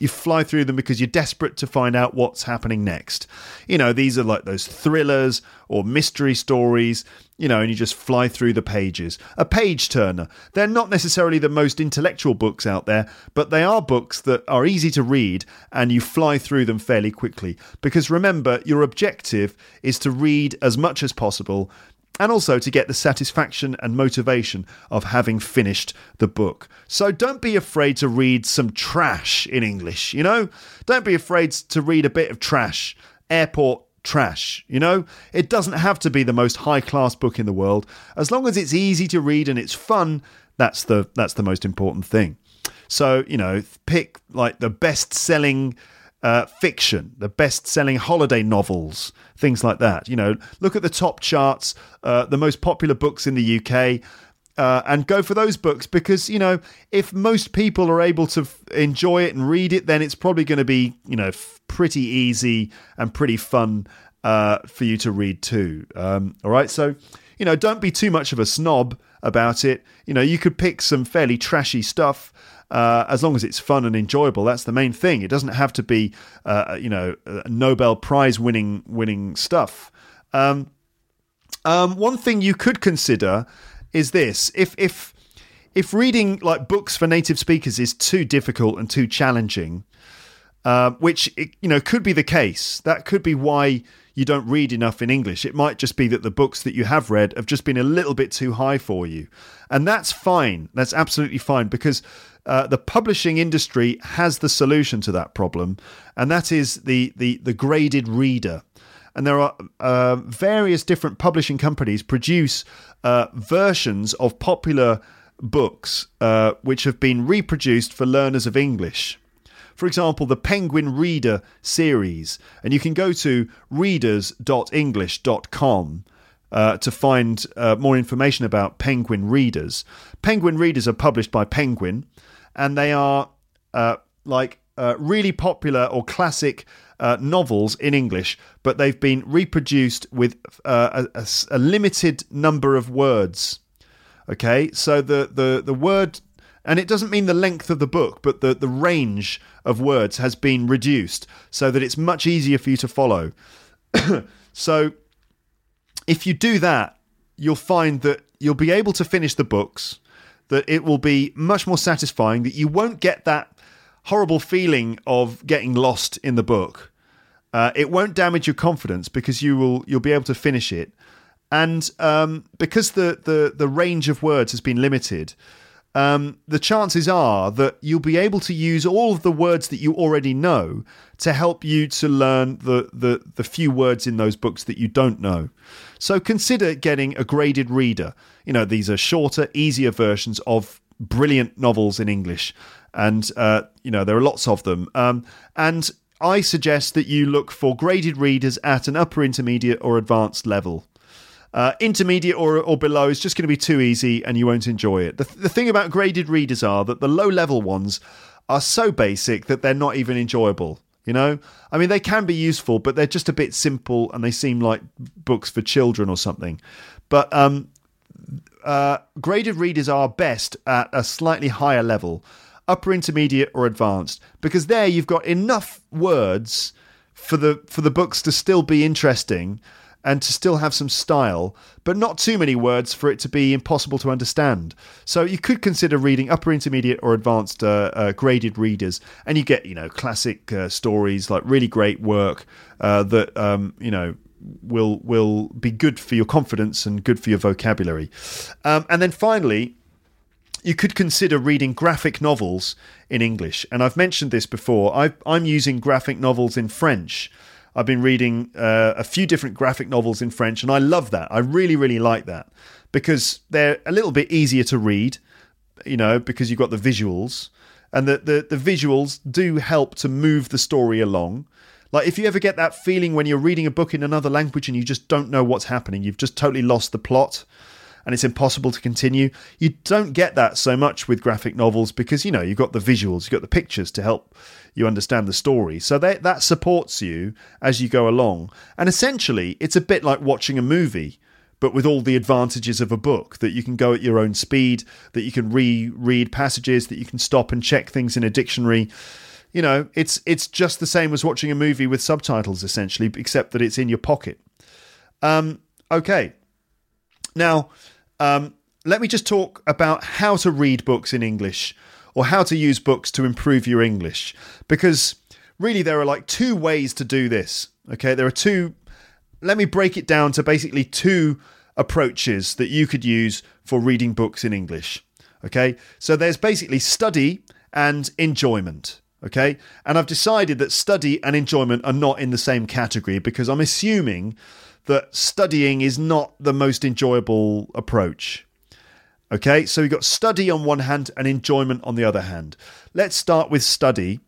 you fly through them because you're desperate to find out what's happening next. You know, these are like those thrillers or mystery stories, you know, and you just fly through the pages. A page turner. They're not necessarily the most intellectual books out there, but they are books that are easy to read and you fly through them fairly quickly. Because remember, your objective is to read as much as possible and also to get the satisfaction and motivation of having finished the book. So don't be afraid to read some trash in English, you know? Don't be afraid to read a bit of trash, airport trash, you know? It doesn't have to be the most high-class book in the world. As long as it's easy to read and it's fun, that's the that's the most important thing. So, you know, pick like the best-selling uh, fiction, the best selling holiday novels, things like that. You know, look at the top charts, uh, the most popular books in the UK. Uh, and go for those books because you know if most people are able to f- enjoy it and read it, then it's probably going to be you know f- pretty easy and pretty fun uh, for you to read too. Um, all right, so you know don't be too much of a snob about it. You know you could pick some fairly trashy stuff uh, as long as it's fun and enjoyable. That's the main thing. It doesn't have to be, uh, you know, Nobel Prize winning winning stuff. Um, um, one thing you could consider is this: if if if reading like books for native speakers is too difficult and too challenging, uh, which you know could be the case, that could be why you don't read enough in English. It might just be that the books that you have read have just been a little bit too high for you. And that's fine. That's absolutely fine because uh, the publishing industry has the solution to that problem, and that is the the, the graded reader. And there are uh, various different publishing companies produce uh, versions of popular books uh, which have been reproduced for learners of English. For example, the Penguin Reader series, and you can go to readers.english.com uh, to find uh, more information about Penguin Readers. Penguin Readers are published by Penguin, and they are uh, like uh, really popular or classic uh, novels in English, but they've been reproduced with uh, a, a, limited number of words. Okay, so the, the, the word, and it doesn't mean the length of the book, but the, the range of words has been reduced so that it's much easier for you to follow. so if you do that, you'll find that you'll be able to finish the books that it will be much more satisfying, that you won't get that horrible feeling of getting lost in the book. Uh, it won't damage your confidence because you will you'll be able to finish it, and um, because the, the the range of words has been limited, um, the chances are that you'll be able to use all of the words that you already know to help you to learn the, the, the few words in those books that you don't know. So consider getting a graded reader. You know, these are shorter, easier versions of brilliant novels in English. And, uh, you know, there are lots of them. Um, and I suggest that you look for graded readers at an upper intermediate or advanced level. Uh, intermediate or, or below is just going to be too easy and you won't enjoy it. The, the thing about graded readers are that the low level ones are so basic that they're not even enjoyable. You know, I mean, they can be useful, but they're just a bit simple and they seem like books for children or something. But um, uh, graded readers are best at a slightly higher level, upper intermediate or advanced, because there you've got enough words for the for the books to still be interesting and to still have some style, but not too many words for it to be impossible to understand. So you could consider reading upper intermediate or advanced uh, uh, graded readers, and you get you know classic uh, stories like really great work uh, that um, you know will will be good for your confidence and good for your vocabulary. Um, and then finally, you could consider reading graphic novels in English. And I've mentioned this before. i am using graphic novels in French. I've been reading uh, a few different graphic novels in French, and I love that. I really, really like that because they're a little bit easier to read, you know, because you've got the visuals. And the, the, the visuals do help to move the story along. Like if you ever get that feeling when you're reading a book in another language and you just don't know what's happening, you've just totally lost the plot and it's impossible to continue. You don't get that so much with graphic novels because you know you've got the visuals, you've got the pictures to help you understand the story. So that that supports you as you go along. And essentially, it's a bit like watching a movie but with all the advantages of a book that you can go at your own speed, that you can reread passages, that you can stop and check things in a dictionary you know, it's it's just the same as watching a movie with subtitles, essentially, except that it's in your pocket. Um, okay, now um, let me just talk about how to read books in English or how to use books to improve your English, because really there are like two ways to do this. Okay, there are two. Let me break it down to basically two approaches that you could use for reading books in English. Okay, so there's basically study and enjoyment. Okay. And I've decided that study and enjoyment are not in the same category because I'm assuming that studying is not the most enjoyable approach. Okay. So we've got study on one hand and enjoyment on the other hand. Let's start with study.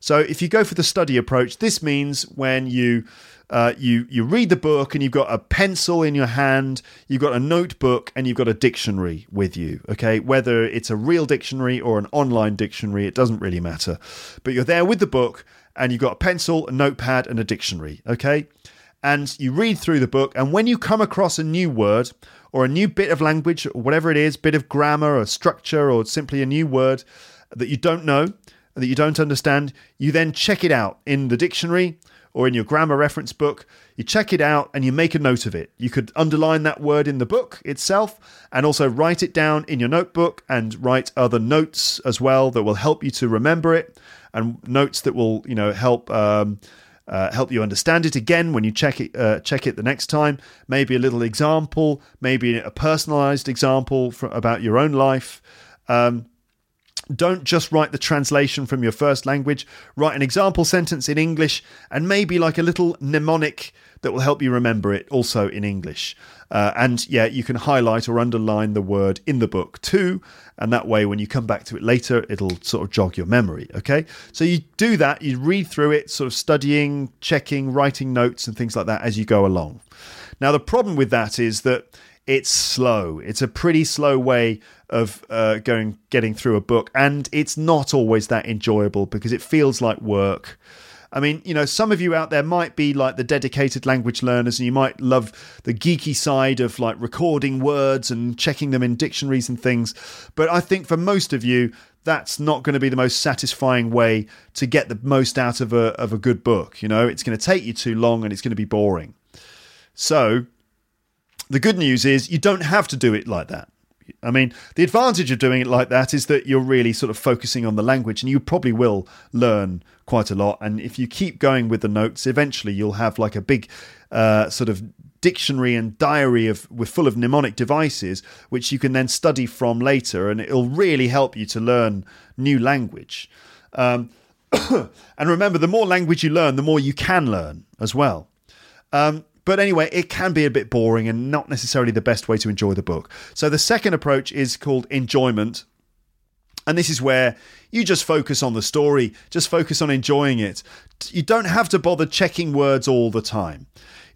So if you go for the study approach, this means when you uh, you you read the book and you've got a pencil in your hand, you've got a notebook, and you've got a dictionary with you. Okay, whether it's a real dictionary or an online dictionary, it doesn't really matter. But you're there with the book, and you've got a pencil, a notepad, and a dictionary. Okay, and you read through the book, and when you come across a new word or a new bit of language, whatever it is, bit of grammar or structure, or simply a new word that you don't know, that you don't understand, you then check it out in the dictionary or in your grammar reference book. You check it out and you make a note of it. You could underline that word in the book itself and also write it down in your notebook and write other notes as well that will help you to remember it and notes that will, you know, help. Um, uh, help you understand it again when you check it uh, check it the next time maybe a little example maybe a personalized example for, about your own life um, don't just write the translation from your first language. Write an example sentence in English and maybe like a little mnemonic that will help you remember it also in English. Uh, and yeah, you can highlight or underline the word in the book too. And that way, when you come back to it later, it'll sort of jog your memory. Okay. So you do that, you read through it, sort of studying, checking, writing notes, and things like that as you go along. Now, the problem with that is that it's slow. It's a pretty slow way of uh, going getting through a book, and it's not always that enjoyable because it feels like work. I mean, you know, some of you out there might be like the dedicated language learners and you might love the geeky side of like recording words and checking them in dictionaries and things. But I think for most of you, that's not going to be the most satisfying way to get the most out of a, of a good book. You know, it's going to take you too long and it's going to be boring. So the good news is you don't have to do it like that. I mean, the advantage of doing it like that is that you're really sort of focusing on the language and you probably will learn quite a lot. And if you keep going with the notes, eventually you'll have like a big uh, sort of dictionary and diary of with full of mnemonic devices which you can then study from later and it'll really help you to learn new language um, and remember the more language you learn the more you can learn as well um, but anyway, it can be a bit boring and not necessarily the best way to enjoy the book. So the second approach is called enjoyment. And this is where you just focus on the story, just focus on enjoying it. You don't have to bother checking words all the time.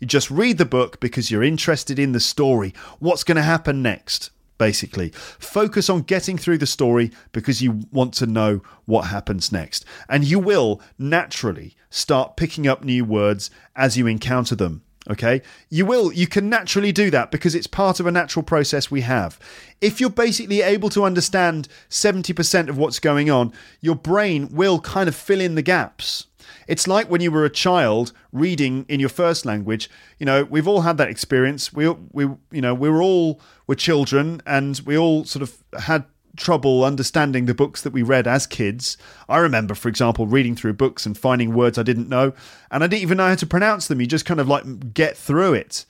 You just read the book because you're interested in the story. What's going to happen next? Basically, focus on getting through the story because you want to know what happens next. And you will naturally start picking up new words as you encounter them. Okay, you will, you can naturally do that because it's part of a natural process we have. If you're basically able to understand 70% of what's going on, your brain will kind of fill in the gaps. It's like when you were a child reading in your first language. You know, we've all had that experience. We, we, you know, we were all were children, and we all sort of had trouble understanding the books that we read as kids. I remember, for example, reading through books and finding words I didn't know, and I didn't even know how to pronounce them. You just kind of like get through it.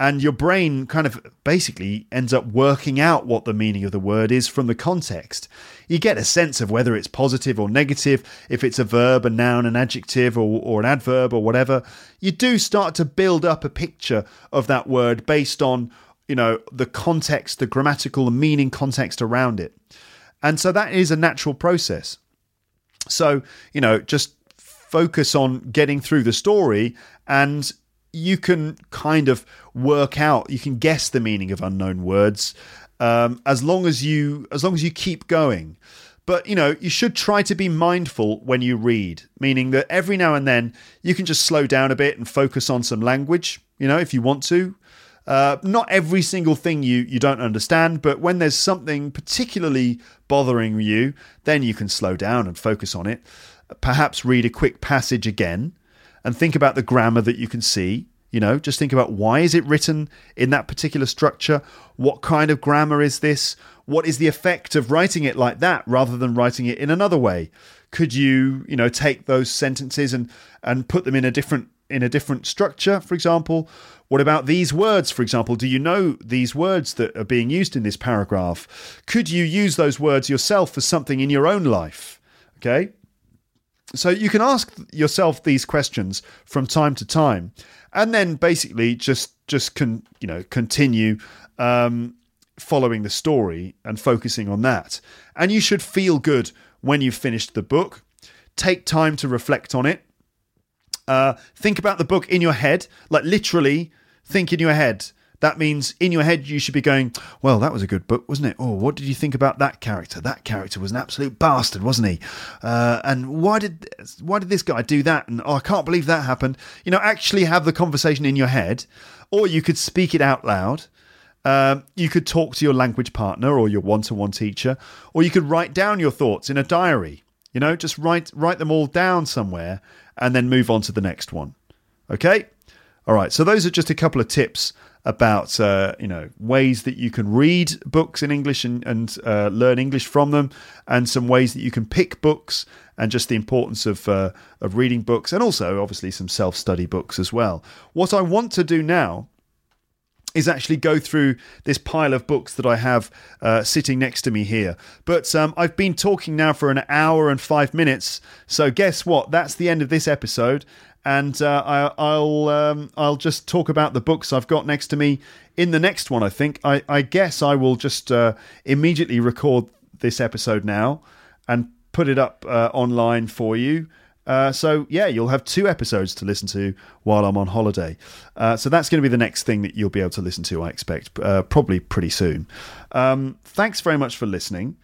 And your brain kind of basically ends up working out what the meaning of the word is from the context. You get a sense of whether it's positive or negative, if it's a verb, a noun, an adjective, or, or an adverb, or whatever. You do start to build up a picture of that word based on you know, the context, the grammatical, the meaning context around it. And so that is a natural process. So, you know, just focus on getting through the story and you can kind of work out, you can guess the meaning of unknown words um, as long as you as long as you keep going. But you know, you should try to be mindful when you read, meaning that every now and then you can just slow down a bit and focus on some language, you know, if you want to. Uh, not every single thing you, you don't understand, but when there's something particularly bothering you, then you can slow down and focus on it. Perhaps read a quick passage again and think about the grammar that you can see. You know, just think about why is it written in that particular structure? What kind of grammar is this? What is the effect of writing it like that rather than writing it in another way? Could you, you know, take those sentences and and put them in a different in a different structure, for example? What about these words, for example? Do you know these words that are being used in this paragraph? Could you use those words yourself for something in your own life? Okay. So you can ask yourself these questions from time to time, and then basically just just can you know continue um, following the story and focusing on that. And you should feel good when you've finished the book. Take time to reflect on it. Uh, think about the book in your head, like literally think in your head. That means in your head you should be going, well, that was a good book, wasn't it? Oh, what did you think about that character? That character was an absolute bastard, wasn't he? Uh, and why did why did this guy do that? And oh, I can't believe that happened. You know, actually have the conversation in your head, or you could speak it out loud. Um, you could talk to your language partner or your one-to-one teacher, or you could write down your thoughts in a diary. You know, just write write them all down somewhere, and then move on to the next one. Okay. All right, so those are just a couple of tips about uh, you know ways that you can read books in English and, and uh, learn English from them, and some ways that you can pick books, and just the importance of uh, of reading books, and also obviously some self study books as well. What I want to do now is actually go through this pile of books that I have uh, sitting next to me here. But um, I've been talking now for an hour and five minutes. So guess what? That's the end of this episode and uh, I, will um, I'll just talk about the books I've got next to me in the next one. I think I, I guess I will just uh, immediately record this episode now and put it up uh, online for you. Uh, so yeah, you'll have two episodes to listen to while I'm on holiday. Uh, so that's going to be the next thing that you'll be able to listen to. I expect uh, probably pretty soon. Um, thanks very much for listening.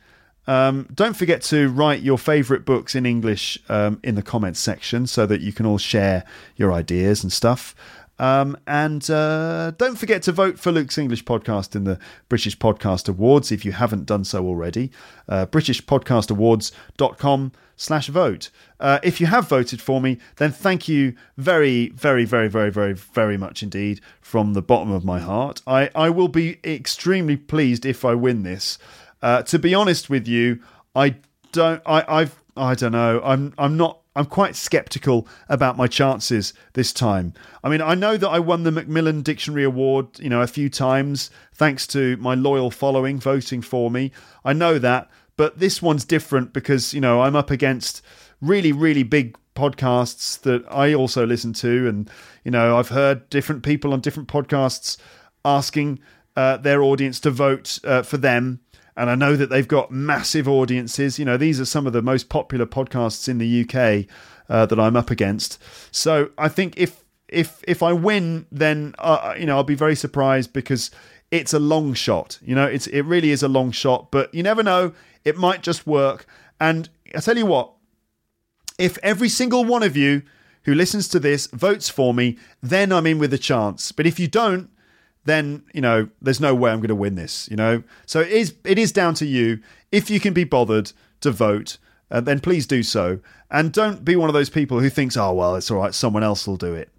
Um, don't forget to write your favourite books in English um, in the comments section so that you can all share your ideas and stuff. Um, and uh, don't forget to vote for Luke's English podcast in the British Podcast Awards if you haven't done so already. Uh, BritishPodcastAwards.com slash vote. Uh, if you have voted for me, then thank you very, very, very, very, very, very much indeed from the bottom of my heart. I, I will be extremely pleased if I win this. Uh, to be honest with you, I don't. I, I've. I don't know. I'm. I'm not. I'm quite skeptical about my chances this time. I mean, I know that I won the Macmillan Dictionary Award, you know, a few times thanks to my loyal following voting for me. I know that, but this one's different because you know I'm up against really, really big podcasts that I also listen to, and you know I've heard different people on different podcasts asking uh, their audience to vote uh, for them and I know that they've got massive audiences. You know, these are some of the most popular podcasts in the UK uh, that I'm up against. So I think if if if I win, then uh, you know I'll be very surprised because it's a long shot. You know, it's it really is a long shot, but you never know. It might just work. And I tell you what, if every single one of you who listens to this votes for me, then I'm in with a chance. But if you don't, then you know there's no way I'm going to win this. You know, so it is it is down to you. If you can be bothered to vote, uh, then please do so, and don't be one of those people who thinks, oh well, it's all right, someone else will do it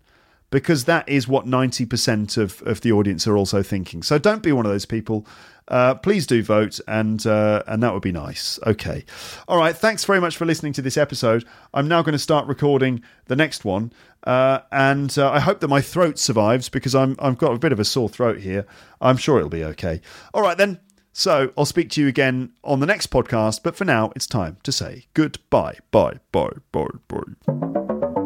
because that is what 90% of, of the audience are also thinking. So don't be one of those people. Uh, please do vote, and uh, and that would be nice. Okay, all right. Thanks very much for listening to this episode. I'm now going to start recording the next one, uh, and uh, I hope that my throat survives because I'm I've got a bit of a sore throat here. I'm sure it'll be okay. All right then. So I'll speak to you again on the next podcast. But for now, it's time to say goodbye. Bye. Bye. Bye. Bye.